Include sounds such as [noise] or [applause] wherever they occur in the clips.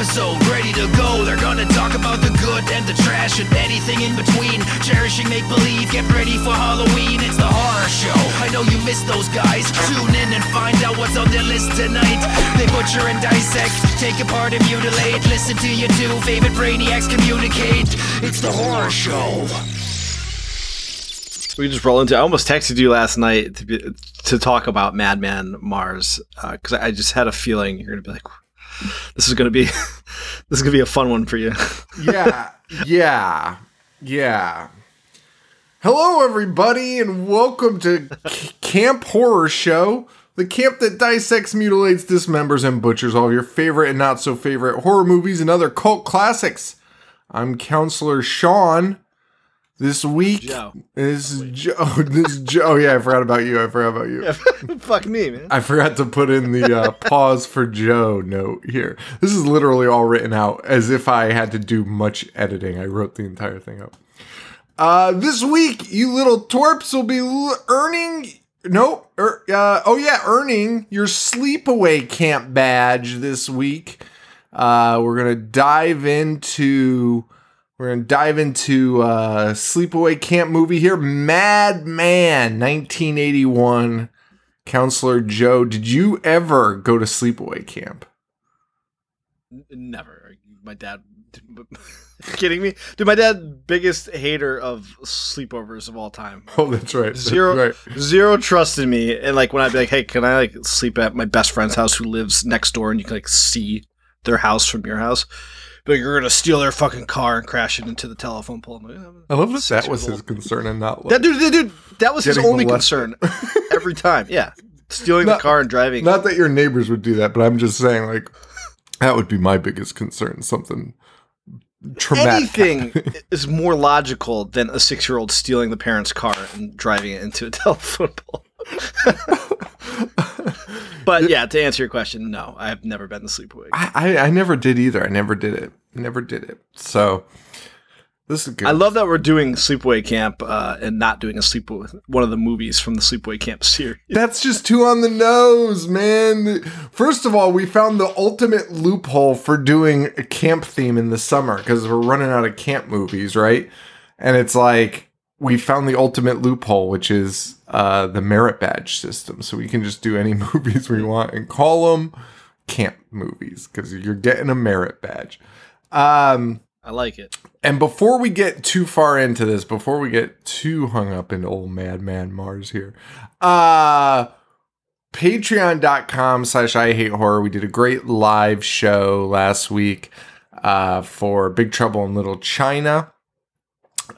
episode ready to go. They're gonna talk about the good and the trash and anything in between. Cherishing make believe, get ready for Halloween. It's the horror show. I know you missed those guys. Tune in and find out what's on their list tonight. They butcher and dissect, take apart and mutilate. Listen to your two favorite brainiacs communicate. It's the horror show. We just roll into. I almost texted you last night to be, to talk about Madman Mars uh, because I just had a feeling you're gonna be like, this is gonna be [laughs] this is gonna be a fun one for you. [laughs] yeah, yeah, yeah. Hello, everybody, and welcome to C- Camp Horror Show, the camp that dissects, mutilates, dismembers, and butchers all your favorite and not so favorite horror movies and other cult classics. I'm Counselor Sean. This week Joe. is Joe. [laughs] This is Joe. Oh yeah, I forgot about you. I forgot about you. [laughs] Fuck me, man. I forgot to put in the uh, [laughs] pause for Joe note here. This is literally all written out as if I had to do much editing. I wrote the entire thing up. Uh, this week, you little twerps will be l- earning. No, er, uh, oh yeah, earning your sleepaway camp badge this week. Uh, we're gonna dive into. We're gonna dive into uh, sleepaway camp movie here, Madman, 1981. Counselor Joe, did you ever go to sleepaway camp? Never. My dad. [laughs] kidding me, dude? My dad biggest hater of sleepovers of all time. Oh, that's right. Zero, Right. zero trust in me. And like when I'd be like, "Hey, can I like sleep at my best friend's house who lives next door, and you can like see their house from your house?" But you're gonna steal their fucking car and crash it into the telephone pole. Like, "Oh, I love that that was his concern and not That dude, that dude, that was his only concern [laughs] every time. Yeah, stealing Not- the car and driving. Not that your neighbors would do that, but I'm just saying, like, that would be my biggest concern. Something traumatic. Anything is more logical than a six-year-old stealing the parent's car and driving it into a [laughs] telephone pole. [laughs] but yeah, to answer your question, no, I have never been to sleepaway. I, I, I never did either. I never did it. Never did it. So this is good. I love that we're doing Sleepaway Camp uh, and not doing a sleep one of the movies from the Sleepaway Camp [laughs] series. That's just too on the nose, man. First of all, we found the ultimate loophole for doing a camp theme in the summer because we're running out of camp movies, right? And it's like we found the ultimate loophole, which is uh, the merit badge system. So we can just do any [laughs] movies we want and call them camp movies because you're getting a merit badge. Um, I like it. and before we get too far into this, before we get too hung up in old Madman Mars here, uh patreon.com slash I hate horror. We did a great live show last week uh for Big Trouble in Little China.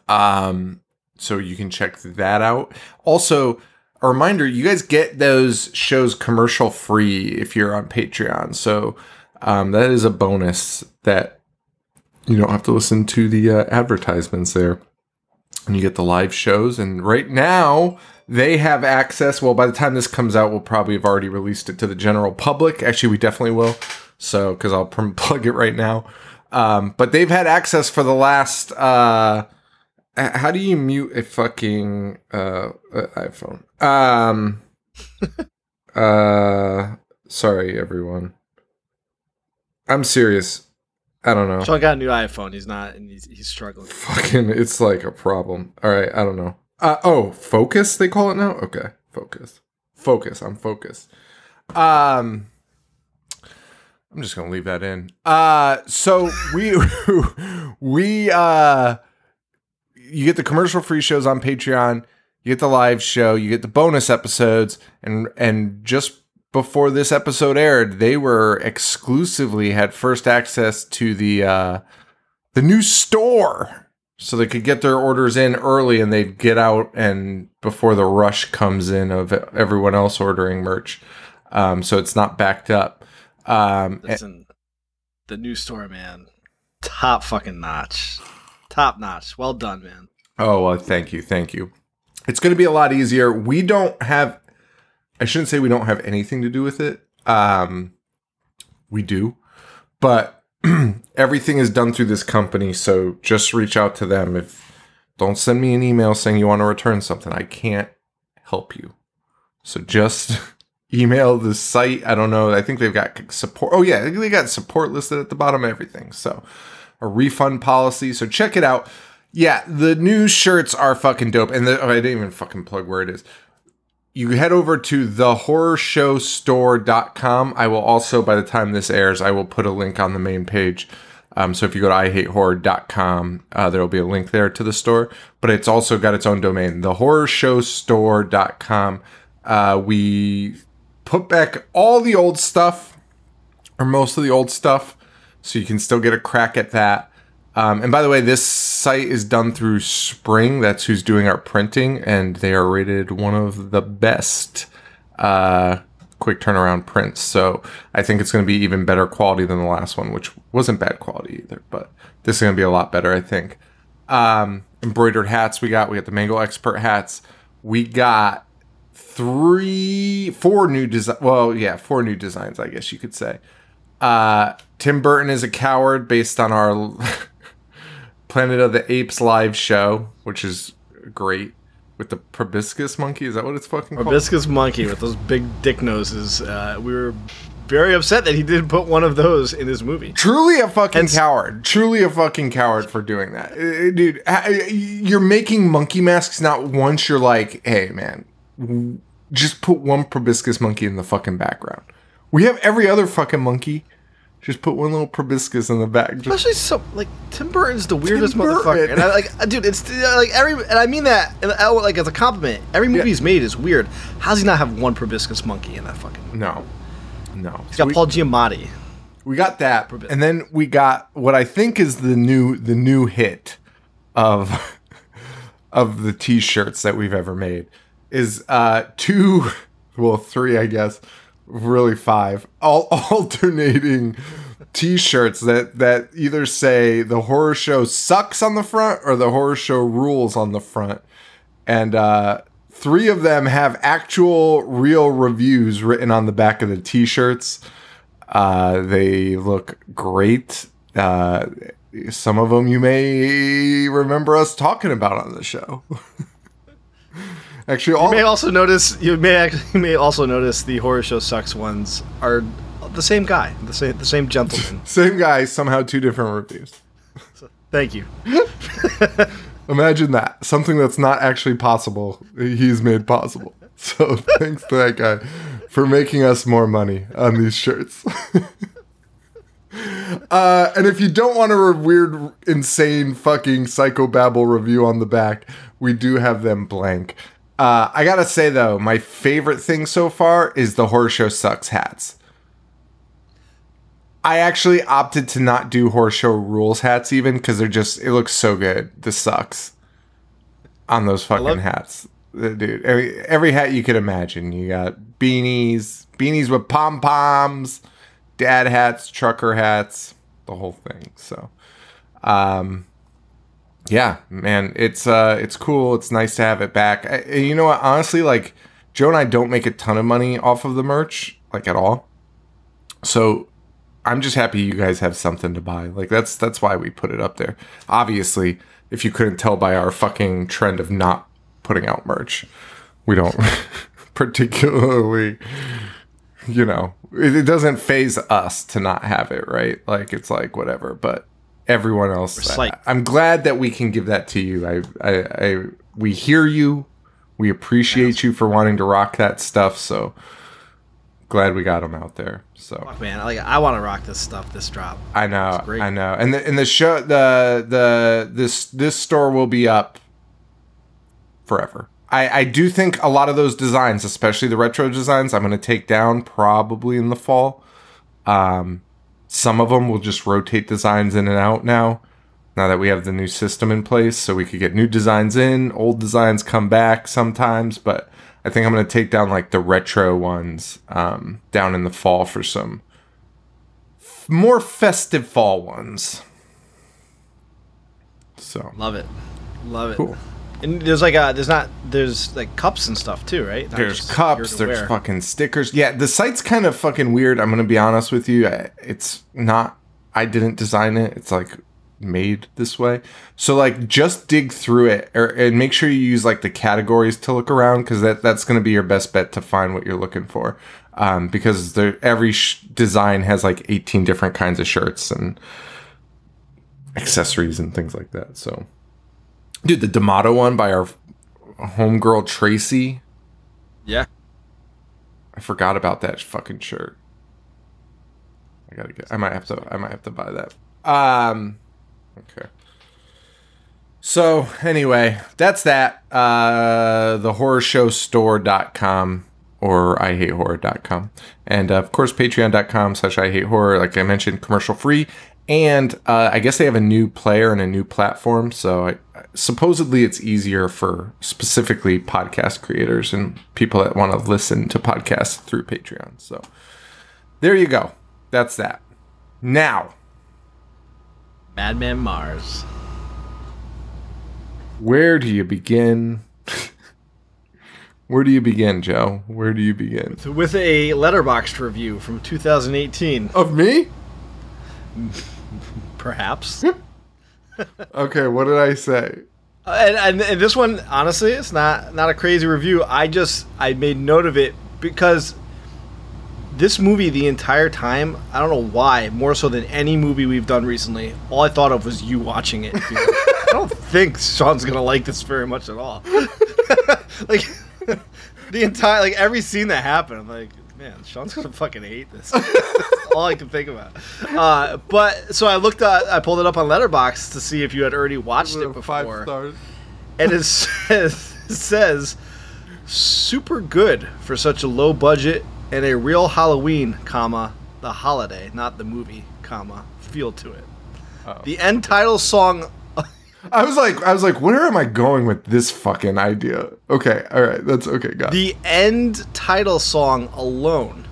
Um so you can check that out. Also, a reminder, you guys get those shows commercial free if you're on Patreon. So um, that is a bonus that you don't have to listen to the uh, advertisements there. And you get the live shows and right now they have access. Well by the time this comes out we'll probably have already released it to the general public. Actually we definitely will. So because i'll [laughs] plug it right now. Um, but they've had access for the last uh, how do you mute a fucking uh, uh, iphone? Um [laughs] uh sorry everyone. I'm serious i don't know. Sean got a new iPhone. He's not, and he's, he's struggling. fucking it's like a problem. All right i don't know. Uh, oh focus they call it now? Okay focus. Focus i'm focused um i'm just gonna leave that in. Uh so we [laughs] we uh you get the commercial free shows on patreon you get the live show you get the bonus episodes and and just before this episode aired they were exclusively had first access to the uh the new store. So they could get their orders in early and they'd get out and before the rush comes in of everyone else ordering merch. Um, so it's not backed up. Um, Listen, the new store, man, top fucking notch, top notch. Well done, man. oh well thank you thank you. It's going to be a lot easier. We don't have i shouldn't say we don't have anything to do with it um, we do but [clears throat] everything is done through this company so just reach out to them if don't send me an email saying you want to return something i can't help you so just [laughs] email the site. I don't know. I think they've got support. Oh yeah, they got support listed at the bottom. Everything. So a refund policy. So check it out. Yeah, the new shirts are fucking dope. And the, oh, I didn't even fucking plug where it is. You head over to thehorrorshowstore.com. I will also, by the time this airs, I will put a link on the main page. Um, so if you go to ihatehorror.com, uh, there will be a link there to the store. But it's also got its own domain, thehorrorshowstore.com. Uh, we put back all the old stuff, or most of the old stuff, so you can still get a crack at that. Um, and by the way, this site is done through Spring. That's who's doing our printing, and they are rated one of the best uh, quick turnaround prints. So I think it's going to be even better quality than the last one, which wasn't bad quality either. But this is going to be a lot better, I think. Um, embroidered hats we got. We got the Mango Expert hats. We got three, four new design. Well, yeah, four new designs, I guess you could say. Uh, Tim Burton is a coward based on our [laughs] Planet of the Apes live show, which is great with the proboscis monkey. Is that what it's fucking called? Hibiscus monkey with those big dick noses. Uh, we were very upset that he didn't put one of those in his movie. Truly a fucking Hence- coward. Truly a fucking coward for doing that. Uh, Dude, uh, you're making monkey masks not once you're like, hey, man, just put one proboscis monkey in the fucking background. We have every other fucking monkey. Just put one little proboscis in the back. Just, Especially so like Tim Burton's the weirdest Burton. motherfucker, and I like, uh, dude, it's uh, like every, and I mean that uh, like as a compliment. Every movie he's made is weird. How does he not have one proboscis monkey in that fucking? no. No. He's got we, Paul Giamatti. we got that. And then we got what I think is the new the new hit of [laughs] of the t-shirts that we've ever made is uh two well three I guess really five all [laughs] alternating t-shirts that that either say the horror show sucks on the front or the horror show rules on the front. And uh three of them have actual real reviews written on the back of the t-shirts. Uh they look great. Uh some of them you may remember us talking about on the show [laughs] actually all You may also notice you may actually, [laughs] you may also notice the horror show sucks ones are the same guy, the same the same gentleman. [laughs] same guy somehow two different reviews Thank you. [laughs] Imagine that. Something that's not actually possible, he's made possible. So thanks to that guy for making us more money on these shirts. uh, and if you don't want a re- weird, insane, fucking psychobabble review on the back, we do have them blank. Uh, I gotta say though, my favorite thing so far is the Horror Show Sucks hats. I actually opted to not do horror show rules hats even because they're just it looks so good. This sucks on those fucking love- hats, Uh, dude. Every every hat you could imagine. You got beanies, beanies with pom poms, dad hats, trucker hats, the whole thing. So, um, yeah, man, it's uh, it's cool. It's nice to have it back. I, you know what? Honestly, like Joe and I don't make a ton of money off of the merch, like at all. So I'm just happy you guys have something to buy. Like that's that's why we put it up there. Obviously, if you couldn't tell by our fucking trend of not putting out merch, we don't [laughs] particularly you know, it, it doesn't faze us to not have it, right? Like it's like whatever, but everyone else. I, am glad that we can give that to you. I I, I we hear you. We appreciate you for wanting to rock that stuff, so glad we got them out there. So Fuck man, like I want to rock this stuff. This drop. I know, great. I know, and the and the show the the this this store will be up forever. I I do think a lot of those designs, especially the retro designs, I'm going to take down probably in the fall. Um, some of them will just rotate designs in and out now. Now that we have the new system in place, so we could get new designs in, old designs come back sometimes, but I think I'm going to take down like the retro ones um, down in the fall for some more festive fall ones. So Love it, love it. Cool. And there's like a there's not there's like cups and stuff too, right? Not there's cups, there's wear. fucking stickers. Yeah, the site's kind of fucking weird. I'm gonna be honest with you. It's not. I didn't design it. It's like made this way. So like, just dig through it, or and make sure you use like the categories to look around because that that's gonna be your best bet to find what you're looking for. um, because there every sh- design has like 18 different kinds of shirts and accessories and things like that. So, dude, the D'Amato one by our homegirl Tracy. Yeah. I forgot about that fucking shirt. I gotta get. I might have to. I might have to buy that. Um. Okay. So anyway, that's that. Uh, the horror show store.com or I hate horror.com. And uh, of course, patreon.com slash I hate horror. Like I mentioned, commercial free. And uh, I guess they have a new player and a new platform. So I, supposedly it's easier for specifically podcast creators and people that want to listen to podcasts through Patreon. So there you go. That's that. Now, Madman Mars. where do you begin? [laughs] Where do you begin, Joe? Where do you begin? With a Letterboxd review from 2018, Of me? [laughs] perhaps. Hmm. Okay, what did I say? Uh, and, and, and this one, honestly, it's not not a crazy review. I just I made note of it because this movie, the entire time, I don't know why, more so than any movie we've done recently, all I thought of was you watching it. [laughs] I don't think Sean's gonna like this very much at all. [laughs] like [laughs] the entire, like every scene that happened, I'm like, man, Sean's gonna fucking hate this. That's [laughs] all I can think about. Uh, but so I looked, at, I pulled it up on Letterboxd to see if you had already watched it before Five stars. and it [laughs] says, it says super good for such a low budget and a real Halloween, comma the holiday, not the movie, comma feel to it. Oh. The end title song. [laughs] I was like, I was like, where am I going with this fucking idea? Okay, all right, that's okay, got it. The end title song alone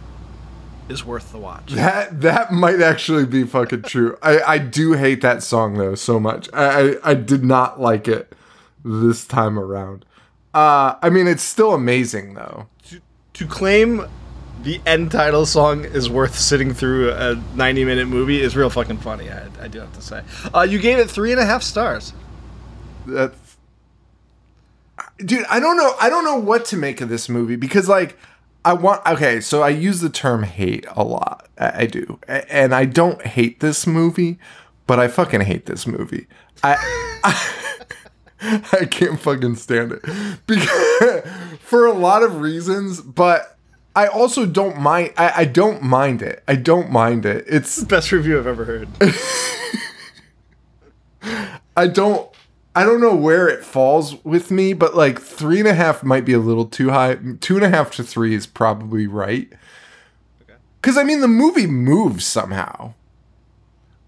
is worth the watch. That that might actually be fucking true. I I do hate that song though so much. I I, I did not like it this time around. Uh, I mean, it's still amazing though. To claim the end title song is worth sitting through a 90 minute movie is real fucking funny. I, I do have to say. Uh, you gave it three and a half stars. That's dude. I don't know. I don't know what to make of this movie because like I want. Okay, so I use the term hate a lot. I, I do, and I don't hate this movie, but I fucking hate this movie. I. I [laughs] I can't fucking stand it because [laughs] for a lot of reasons, but I also don't mind. I, I don't mind it. I don't mind it. It's the Best review I've ever heard. [laughs] I don't I don't know where it falls with me, but like three and a half might be a little too high. Two and a half to three is probably right. Because I mean, the movie moves somehow.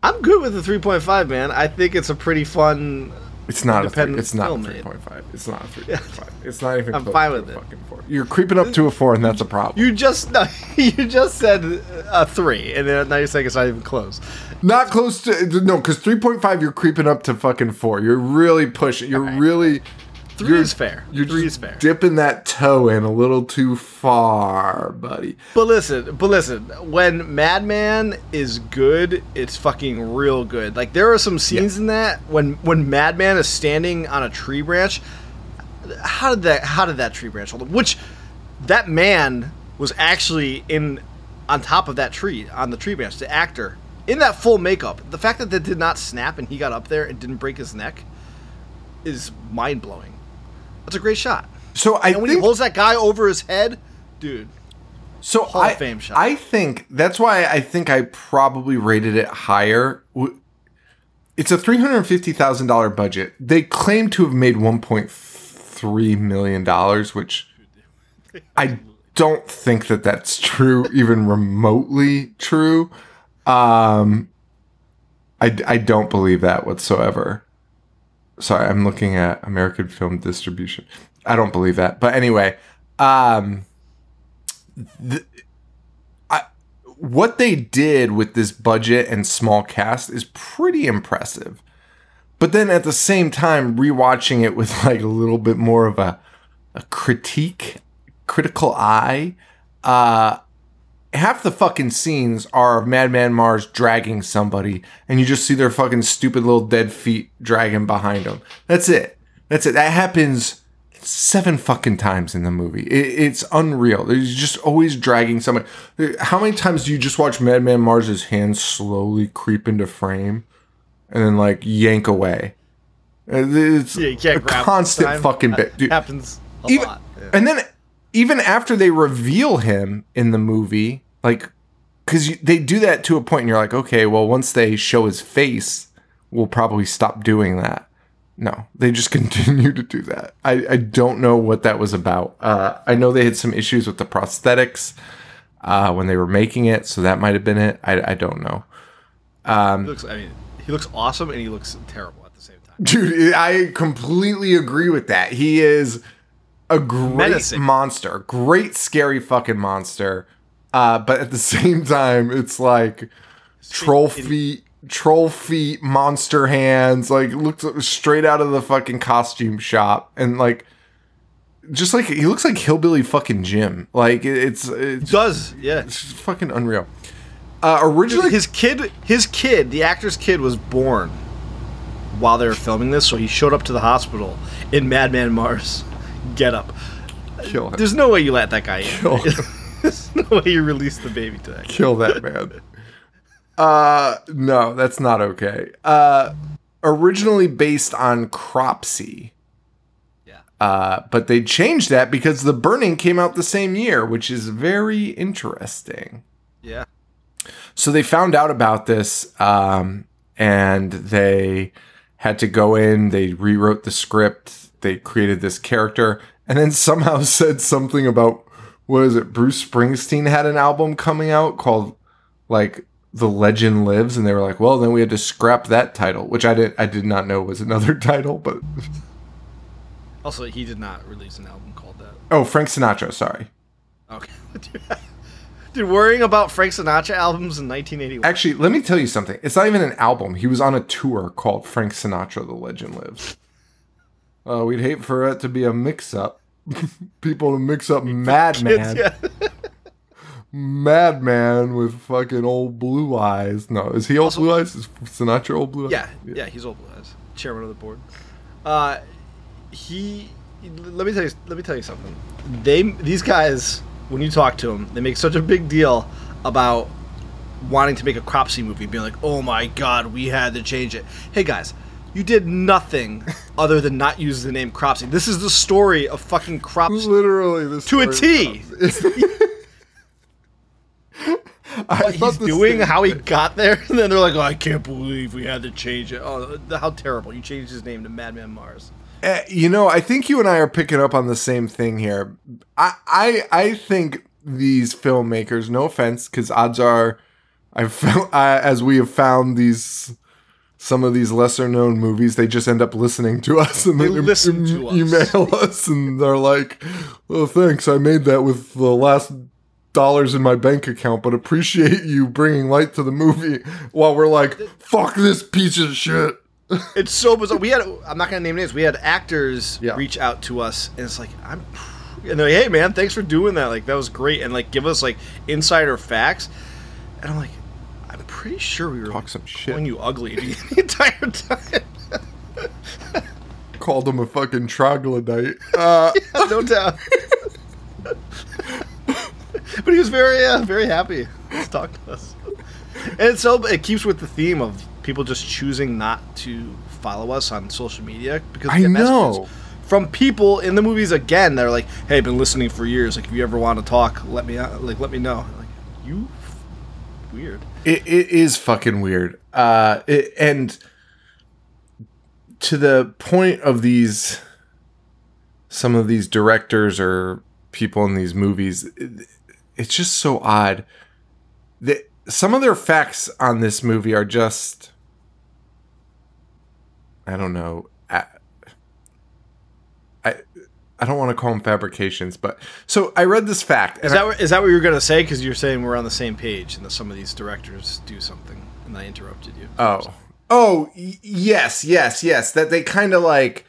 I'm good with the 3.5, man. I think it's a pretty fun. It's not a three, it's not a film, three man. point five. It's not a three point five. It's not even. I'm close fine to with a it. Fucking four. You're creeping up to a four, and that's a problem. You just [laughs] no, you just said a three, and then now you're saying it's not even close. Not close to no, because three point five. You're creeping up to fucking four. You're really pushing. You're really. 3 You're- is fair. You're three just is fair. dipping that toe in a little too far, buddy. But listen, but listen, when Madman is good, it's fucking real good. Like there are some scenes in that when when Madman is standing on a tree branch. How did that how did that tree branch hold up? Which that man was actually in on top of that tree on the tree branch, the actor. In that full makeup. The fact that that did not snap and he got up there and didn't break his neck is mind blowing. That's a great shot. So I And when he think holds that guy over his head, dude. So Hall I, of Fame shot. I think that's why I think I probably rated it higher. It's a three hundred fifty thousand dollar budget. They claim to have made one point three million dollars, which I don't think that that's true, even remotely true. Um, I I don't believe that whatsoever. Sorry, I'm looking at American Film Distribution. I don't believe that, but anyway, um I what they did with this budget and small cast is pretty impressive. But then at the same time, rewatching it with [laughs] like a little bit more of a, a critique, critical eye, uh, half the fucking scenes are Madman Mars dragging somebody, and you just see their fucking stupid little dead feet dragging behind them. That's it. That's it. That happens seven fucking times in the movie. It, it's unreal. He's just always dragging somebody. How many times do you just watch Madman Mars's hands slowly creep into frame and then like yank away? It's Yeah, you can't a grab constant fucking bit. Dude, happens a even, lot. Yeah. and then even after they reveal him in the movie, like, because they do that to a point, and you're like, okay, well, once they show his face, we'll probably stop doing that. No, they just [laughs] continue to do that. I, I don't know what that was about. Uh, I know they had some issues with the prosthetics uh, when they were making it, so that might have been it. I, I don't know. He looks. I mean, he looks awesome and he looks terrible at the same time. Dude, I completely agree with that. He is a great Menacing. monster, great scary fucking monster. Uh, but at the [laughs] same time, it's like troll feet, troll feet, monster hands. Like looks straight out of the fucking costume shop, and like just like he looks like hillbilly fucking Jim. Like it- it's it's Does yeah. it's fucking unreal. Uh, originally, his kid his kid the actor's kid was born while they were filming this so he showed up to the hospital in madman mars get up kill him. there's no way you let that guy in Kill [laughs] him. there's no way you release the baby to that kill that man. uh no, that's not okay. Uh originally based on Cropsy. yeah Uh but they changed that because The Burning came out the same year, which is very interesting. yeah So they found out about this um and they had to go in, they rewrote the script, they created this character and then somehow [laughs] said something about what is it? Bruce Springsteen had an album coming out called like The Legend Lives, and they were like, well, then we had to scrap that title, which I did I did not know was another [laughs] title, but also he did not release an album called that oh, Frank Sinatra, sorry. okay [laughs] dude worrying about frank sinatra albums in 1981 Actually, let me tell you something. It's not even an album. He was on a tour called Frank Sinatra: The Legend Lives. Uh, we'd hate for it to be a mix-up. [laughs] People to mix up Madman, yeah [laughs] Madman with fucking old blue eyes. No, is he old blue eyes? Is Sinatra old blue eyes? Yeah, yeah, he's old blue eyes. Chairman of the board. Uh, he. Let me tell you. Let me tell you something. They these guys, when you talk to them, they make such a big deal about wanting to make a Cropsy movie, being like, "Oh my God, we had to change it." Hey guys, you did nothing other than not use the name Cropsy. This is the story of fucking Cropsy Literally, this to a T. [laughs] What he's doing, how he got there, [laughs] and then they're like, "Oh, I can't believe we had to change it. Oh, how terrible! You changed his name to Madman Mars." Uh, you know, I think you and I are picking up on the same thing here. I I, I think these filmmakers, no offense, because odds are, found, [laughs] I, as we have found these some of these lesser known movies, they just end up listening to us and They then listen to us. email us, and they're like, "Oh, thanks, I made that with the last." Dollars in my bank account, but appreciate you bringing light to the movie while we're like, fuck this piece of shit. It's so bizarre. We had I'm not gonna name names. We had actors Yeah. reach out to us, and it's like I'm, and they're like, "Hey man, thanks for doing that. Like that was great." And like give us like insider facts, and I'm like, pretty sure we were Talk some shit. calling you ugly [laughs] the entire time. Called him a fucking troglodyte. [laughs] Uh, no doubt. but he was very, uh, very happy to talk to us. And so it keeps with the theme of people just choosing not to follow us on social media because we I get know. from people in the movies again. They're like, "Hey, I've been listening for years. Like, if you ever want to talk, let me out. Like, let me know." Like, you f- weird. It, it is fucking weird. Uh, it, and to the point of these, some of these directors or people in these movies, it- it's just so odd that some of their facts on this movie are just, I don't know. I, I, I don't want to call them fabrications, but so I read this fact. Is and I- that what- is that what you were gonna say? Because you're saying we're on the same page, and that some of these directors do something, and I interrupted you. Oh. Oh, y- yes, yes, yes. That they kind of like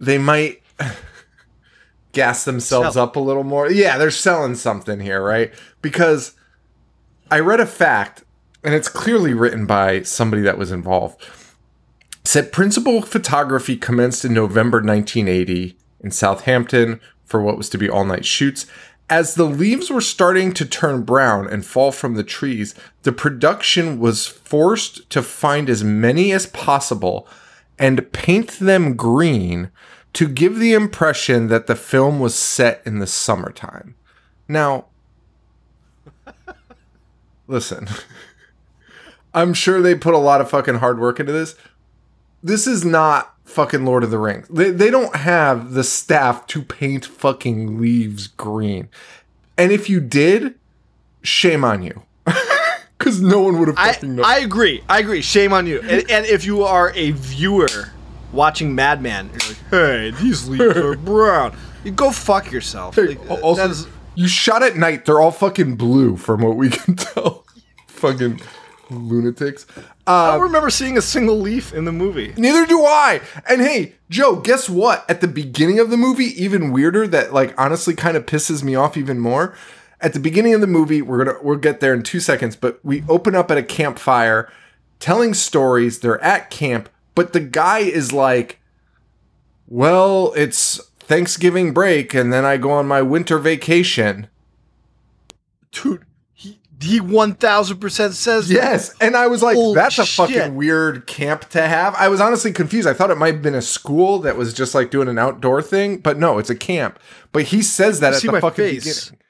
they might [laughs] gas themselves Sell. up a little more. Yeah, they're selling something here, right? Because I read a fact and it's clearly written by somebody that was involved. Said principal photography commenced in November 1980 in Southampton for what was to be all night shoots. As the leaves were starting to turn brown and fall from the trees, the production was forced to find as many as possible and paint them green to give the impression that the film was set in the summertime. Now, [laughs] listen, [laughs] I'm sure they put a lot of fucking hard work into this. This is not fucking Lord of the Rings. They, they don't have the staff to paint fucking leaves green. And if you did, shame on you. [laughs] Because no one would have I. I agree. I agree. Shame on you. And, and if you are a viewer watching Madman, you're like, hey, these leaves are [laughs] brown. You go fuck yourself. Hey, Like, also, is- you shot at night. They're all fucking blue, from what we can [laughs] tell. fucking lunatics. I Uh, don't remember seeing a single leaf in the movie. neither do I. And hey, Joe, guess what? At the beginning of the movie, even weirder. That like honestly kind of pisses me off even more. At the beginning of the movie, we're gonna we'll get there in two seconds. But we open up at a campfire, telling stories. They're at camp, but the guy is like, "Well, it's Thanksgiving break, and then I go on my winter vacation." Dude, he, he 1000% says that. Yes, and I was like, Holy "That's a shit. fucking weird camp to have." I was honestly confused. I thought it might have been a school that was just like doing an outdoor thing, but no, it's a camp. But he says that You at see the my fucking face. beginning.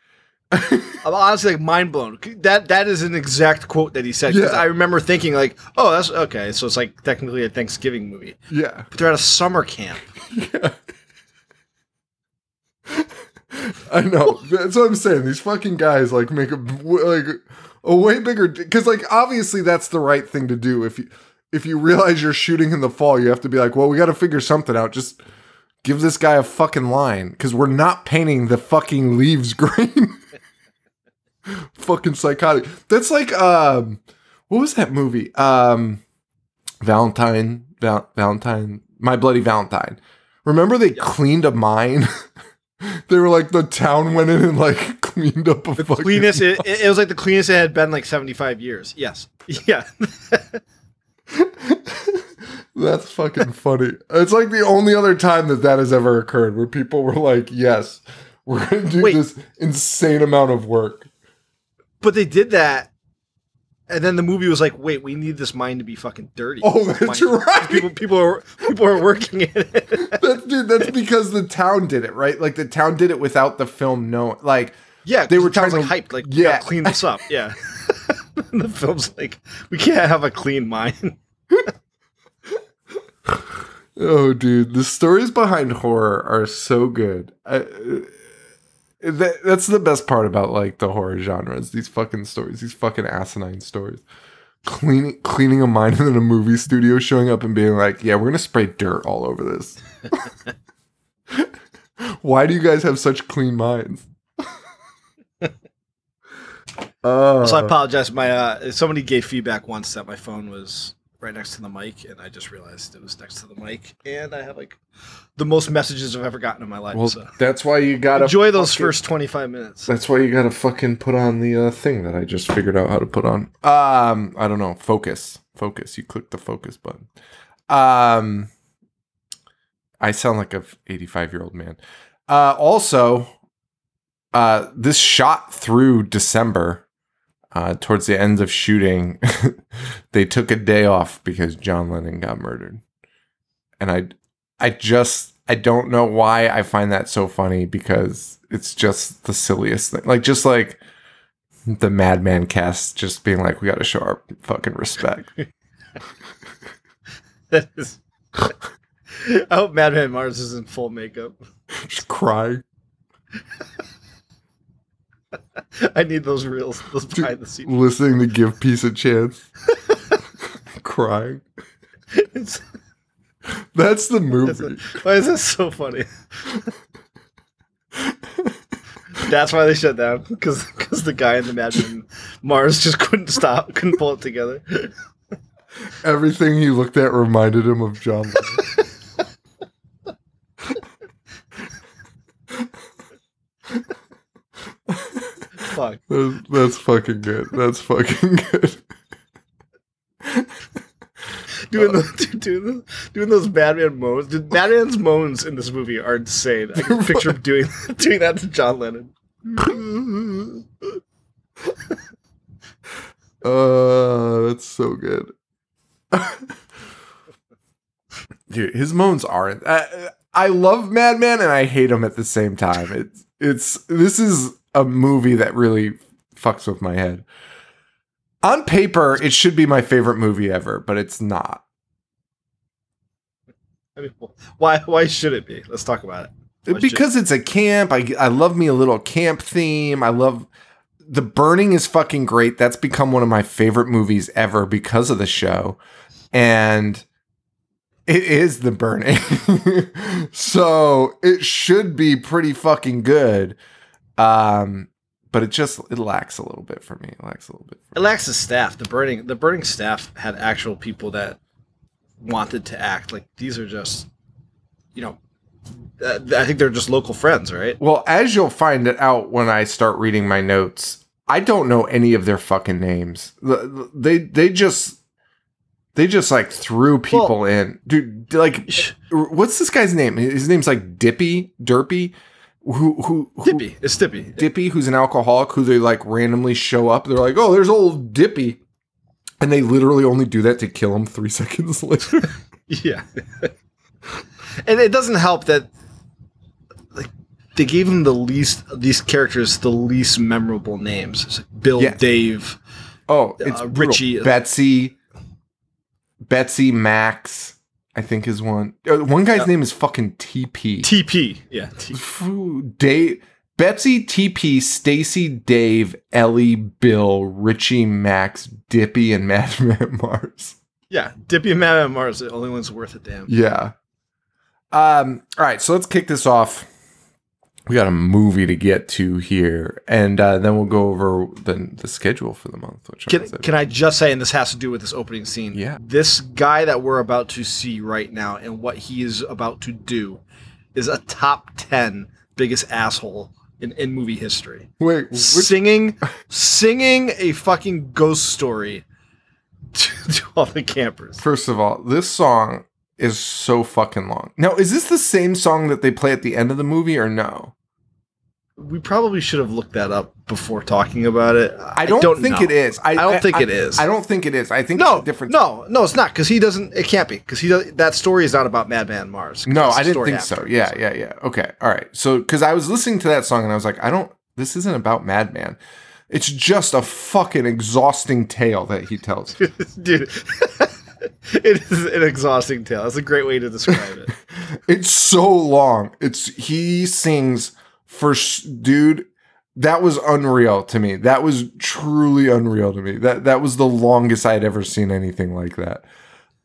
I'm honestly like mind blown. That that is an exact quote that he said. Because Yeah. I remember thinking like, oh, that's okay. So it's like technically a Thanksgiving movie, Yeah, but they're at a summer camp. [laughs] I know. That's what I'm saying. These fucking guys like make a like a way bigger because like obviously that's the right thing to do. If you if you realize you're shooting in the fall, you have to be like, well, we got to figure something out. Just give this guy a fucking line because we're not painting the fucking leaves [laughs] green. fucking psychotic. That's like um, what was that movie? Um, Valentine, Val- Valentine, My Bloody Valentine. Remember they cleaned a mine. [laughs] they were like the town went in and like [laughs] cleaned up a fucking Cleanest. It, it was like the cleanest it had been like 75 years. Yes. [laughs] Yeah. [laughs] That's fucking funny. It's like the only other time that that has ever occurred where people were like, "Yes, we're going to do Wait. this insane amount of work." but they did that, and then the movie was like, wait, we need this mine to be fucking dirty. Oh, that's mine- right. People, people are people are working in it. [laughs] That's dude. That's because the town did it, right? Like the town did it without the film knowing. Like Yeah, They were trying trying like to- hyped, like yeah. clean this up. [laughs] Yeah, And [laughs] the film's like we can't have a clean mine. Oh, dude, the stories behind horror are so good. I, uh, that, that's the best part about like the horror genres. These fucking stories, these fucking asinine stories. Cleaning, cleaning a mine in a movie studio, showing up and being like, "Yeah, we're gonna spray dirt all over this." [laughs] Why do you guys have such clean minds? uh, [laughs] so I apologize. My uh, somebody gave feedback once that my phone was right next to the mic, and I just realized it was next to the mic, and I have like the most messages I've ever gotten in my life. well, so that's why you gotta enjoy those fucking- first twenty five minutes. That's why you gotta fucking put on the uh, thing that I just figured out how to put on. Um, I don't know. Focus, focus. You click the focus button. Um, I sound like a eighty-five year old man. Uh, also, uh, this shot through December. Uh, towards the end of shooting, [laughs] they took a day off because John Lennon got murdered, and I, I just I don't know why I find that so funny because it's just the silliest thing. Like just like the Madman cast just being like, we got to show our fucking respect. [laughs] That is. I hope Madman Mars is in full makeup. just cry. [laughs] [laughs] I need those reels, those behind the scenes. Listening to Give Peace a Chance. [laughs] Crying. It's, [laughs] That's the movie. why is that so funny? That's why they shut down because the guy in the Madman Mars just couldn't stop, couldn't pull it together. Everything he looked at reminded him of John Lennon. Fuck. That's, that's fucking good. That's fucking [laughs] good. doing the [laughs] doing the, doing those Madman moans. Dude, Madman's moans in this movie are insane. I can picture him doing [laughs] doing that to John Lennon. Uh, that's so good. Dude, his moans aren't. I, I love Madman and I hate him at the same time. It's it's this is a movie that really fucks with my head. On paper, it should be my favorite movie ever, but it's not. I mean, why why should it be? Let's talk about it. Why should- because it's a camp. I I love me a little camp theme. I love the burning is fucking great. That's become one of my favorite movies ever because of the show. And it is the burning. [laughs] so it should be pretty fucking good. Um but it just it lacks a little bit for me. It lacks a little bit. It lacks the staff. The burning the burning staff had actual people that wanted to act. Like these are just, you know, uh, I think they're just local friends, right? Well, as you'll find it out when I start reading my notes, I don't know any of their fucking names. The- They they just they just like threw people in, dude. Like, what's this guy's name? His name's like Dippy Derpy, who who, who Dippy, it's Dippy. Dippy, who's an alcoholic, who they like randomly show up. They're like, oh, there's old Dippy. And they literally only do that to kill him three [laughs] seconds later. Yeah. and it doesn't help that like they gave him the least these characters the least memorable names. It's like Bill, Yeah. Dave. Oh, it's Uh, brutal. Richie- Betsy, Betsy Max, I think is one. Uh, one guy's Yeah. name is fucking TP. TP. Yeah. Dave, Betsy, TP, Stacy, Dave, Ellie, Bill, Richie, Max, Dippy, and [laughs] Madman Mars. yeah. Dippy and Madman Mars are the only ones worth a damn. Yeah. Um. All right. So let's kick this off. We got a movie to get to here, and uh, then we'll go over the the schedule for the month. Which Can, can I just say, and this has to do with this opening scene? Yeah. This guy that we're about to see right now and what he is about to do is a top 10 biggest asshole in, in movie history. Wait, which, singing singing a fucking ghost story [laughs] to, to all the campers. First of all, this song is so fucking long. Now, is this the same song that they play at the end of the movie or no? We probably should have looked that up before talking about it. I don't, think know. it is. I, I don't think it is. I don't think it is. I think No, it's a different. no, no, it's not because he doesn't. It can't be because he does, that story is not about Madman Mars. No, I didn't think so. after. Yeah, yeah, yeah. Okay, all right. So, because I was listening to that song and I was like, I don't. This isn't about Madman. It's just a fucking exhausting tale that he tells. [laughs] dude. [laughs] it is an exhausting tale. That's a great way to describe it. [laughs] it's so long. It's he sings for dude. That was unreal to me. That was truly unreal to me. That that was the longest I had ever seen anything like that.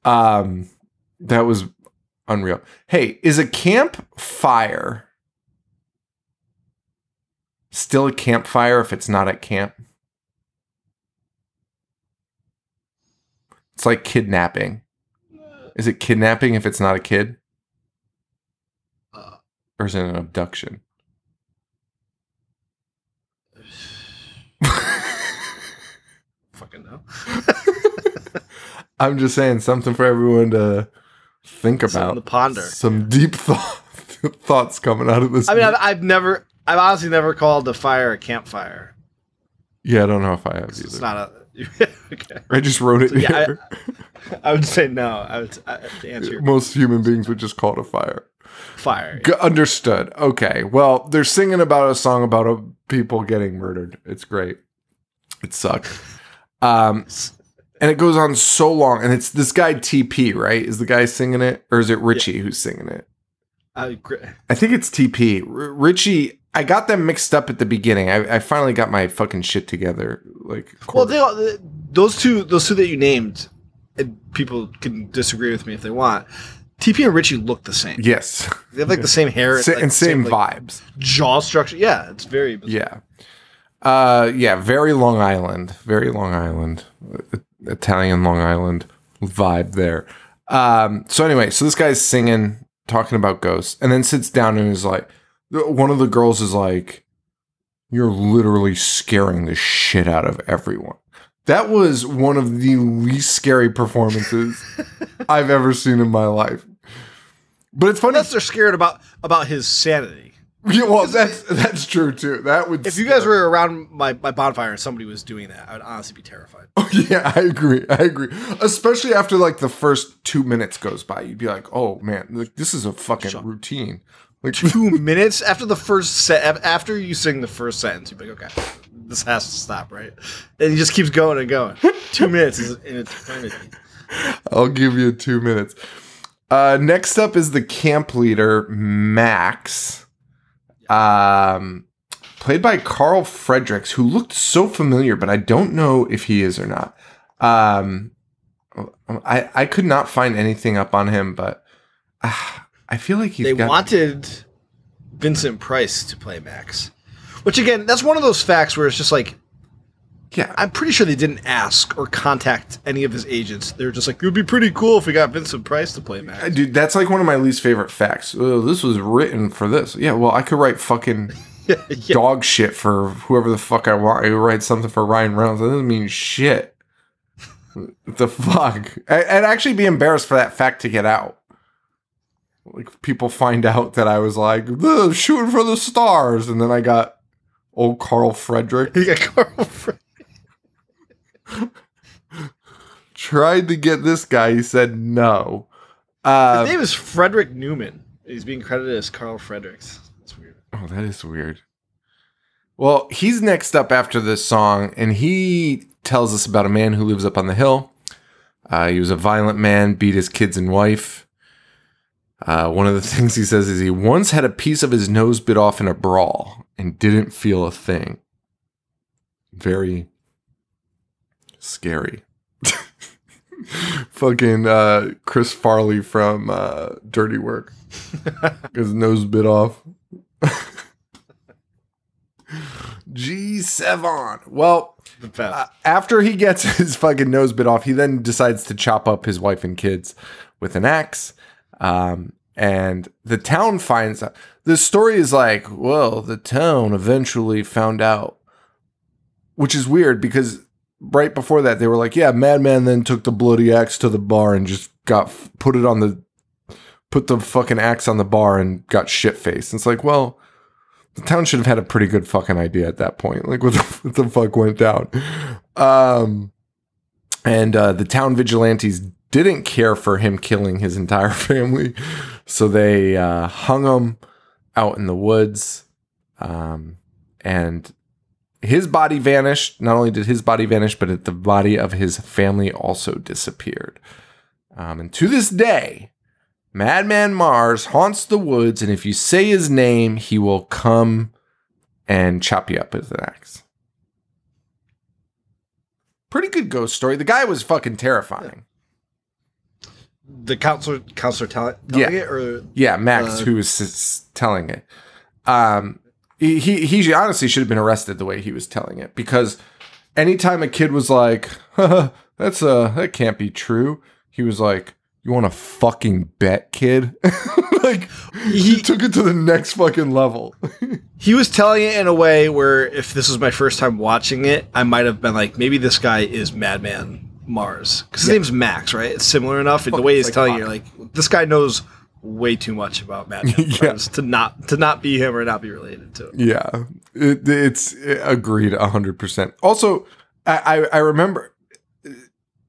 Um, that was unreal. Hey, is a campfire still a campfire if it's not at camp? It's like kidnapping. Is it kidnapping if it's not a kid? Uh, Or is it an abduction? [sighs] fucking no. [laughs] I'm just saying something for everyone to think Something about. to ponder. Some deep thought, [laughs] thoughts coming out of this. I mean, I've. I've never, I've honestly never called a fire a campfire. yeah, I don't know if I have It's either. not a. [laughs] okay. I just wrote it Yeah, I- here. [laughs] I would say no. I would I, to answer Most human beings would just call it a fire. fire. G- understood. Okay. Well, they're singing about a song about a, people getting murdered. It's great. It sucks. Um, and it goes on so long. And it's this guy TP, right? Is the guy singing it, or is it Richie who's singing it? I, gr- I think it's TP. R- Richie. I got them mixed up at the beginning. I, I finally got my fucking shit together. Like, well, they, all- those two, those two that you named, and people can disagree with me if they want. TP and Richie look the same. yes, They have like the same hair [laughs] Sa- like, and same like, vibes. jaw structure. Yeah, it's very bizarre. Yeah. Uh yeah, very Long Island. Very Long Island. Italian Long Island vibe there. Um so anyway, so this guy's singing talking about ghosts and then sits down and is like one of the girls is like you're literally scaring the shit out of everyone. That was one of the least scary performances [laughs] I've ever seen in my life. But it's funny. Unless they're scared about about his sanity. [laughs] Yeah, well, that's that's true too. That would. If you guys were around my, my bonfire and somebody was doing that, I would honestly be terrified. [laughs] Oh, yeah, I agree. I agree. Especially after like the first two minutes goes by, you'd be like, "Oh man, like this is a fucking Shut- routine." Like, Two [laughs] minutes after the first set, after you sing the first sentence, you're like, okay, this has to stop, right? And he just keeps going and going. Two [laughs] minutes is an eternity. I'll give you two minutes. Uh, next up is the camp leader Max, um, played by Carl Fredericks, who looked so familiar, but I don't know if he is or not. Um, I I could not find anything up on him, but uh, I feel like he's they got. wanted Vincent Price to play Max, which again, that's one of those facts where it's just like yeah, I'm pretty sure they didn't ask or contact any of his agents. They were just like, it would be pretty cool if we got Vincent Price to play Max. Dude, that's like one of my least favorite facts. Oh, this was written for this. Yeah, well, I could write fucking [laughs] yeah. dog shit for whoever the fuck I want. I could write something for Ryan Reynolds. That doesn't mean shit. [laughs] The fuck? I'd actually be embarrassed for that fact to get out. Like people find out that I was like shooting for the stars, and then I got old Carl Frederick He got Carl [laughs] Fre- tried to get this guy. He said no. Uh, His name is Frederick Neumann. He's being credited as Carl Fredericks. That's weird. Oh, that is weird. Well, he's next up after this song, and he tells us about a man who lives up on the hill. Uh, he was a violent man, beat his kids and wife. Uh, one of the [laughs] things he says is he once had a piece of his nose bit off in a brawl and didn't feel a thing. Very scary. [laughs] Fucking uh, Chris Farley from uh, Dirty Work. [laughs] his nose bit off. G7. Well, uh, after he gets his fucking nose bit off, he then decides to chop up his wife and kids with an axe. Um, and the town finds out. The story is like, well, the town eventually found out, which is weird because right before that they were like, yeah, Madman then took the bloody axe to the bar and just got put it on the put the fucking axe on the bar and got shit faced. It's like, well, the town should have had a pretty good fucking idea at that point. Like what the, [laughs] what the fuck went down? Um, and uh, the town vigilantes didn't care for him killing his entire [laughs] family, so they uh, hung him out in the woods. Um, and his body vanished. Not only did his body vanish, but the body of his family also disappeared. Um, and to this day, Madman Marz haunts the woods, and if you say his name, he will come and chop you up with an axe. Pretty good ghost story. The guy was fucking terrifying. The counselor, counselor telling, telling Yeah. it, or Yeah, Max, Uh, who was telling it. Um, he, he he honestly should have been arrested the way he was telling it because anytime a kid was like, [laughs] "That's uh that can't be true," he was like, "You want to fucking bet, kid?" [laughs] like he, He- took it to the next fucking level. [laughs] he was telling it in a way where if this was my first time watching it, I might have been like, maybe this guy is Madman Marz because his name's Max, right? It's similar enough. And the way he's like telling Hawk. you, like, this guy knows way too much about Madman [laughs] Yeah. To not to not be him or not be related to. Him. Yeah, it, it's agreed hundred percent. Also, I, I I remember.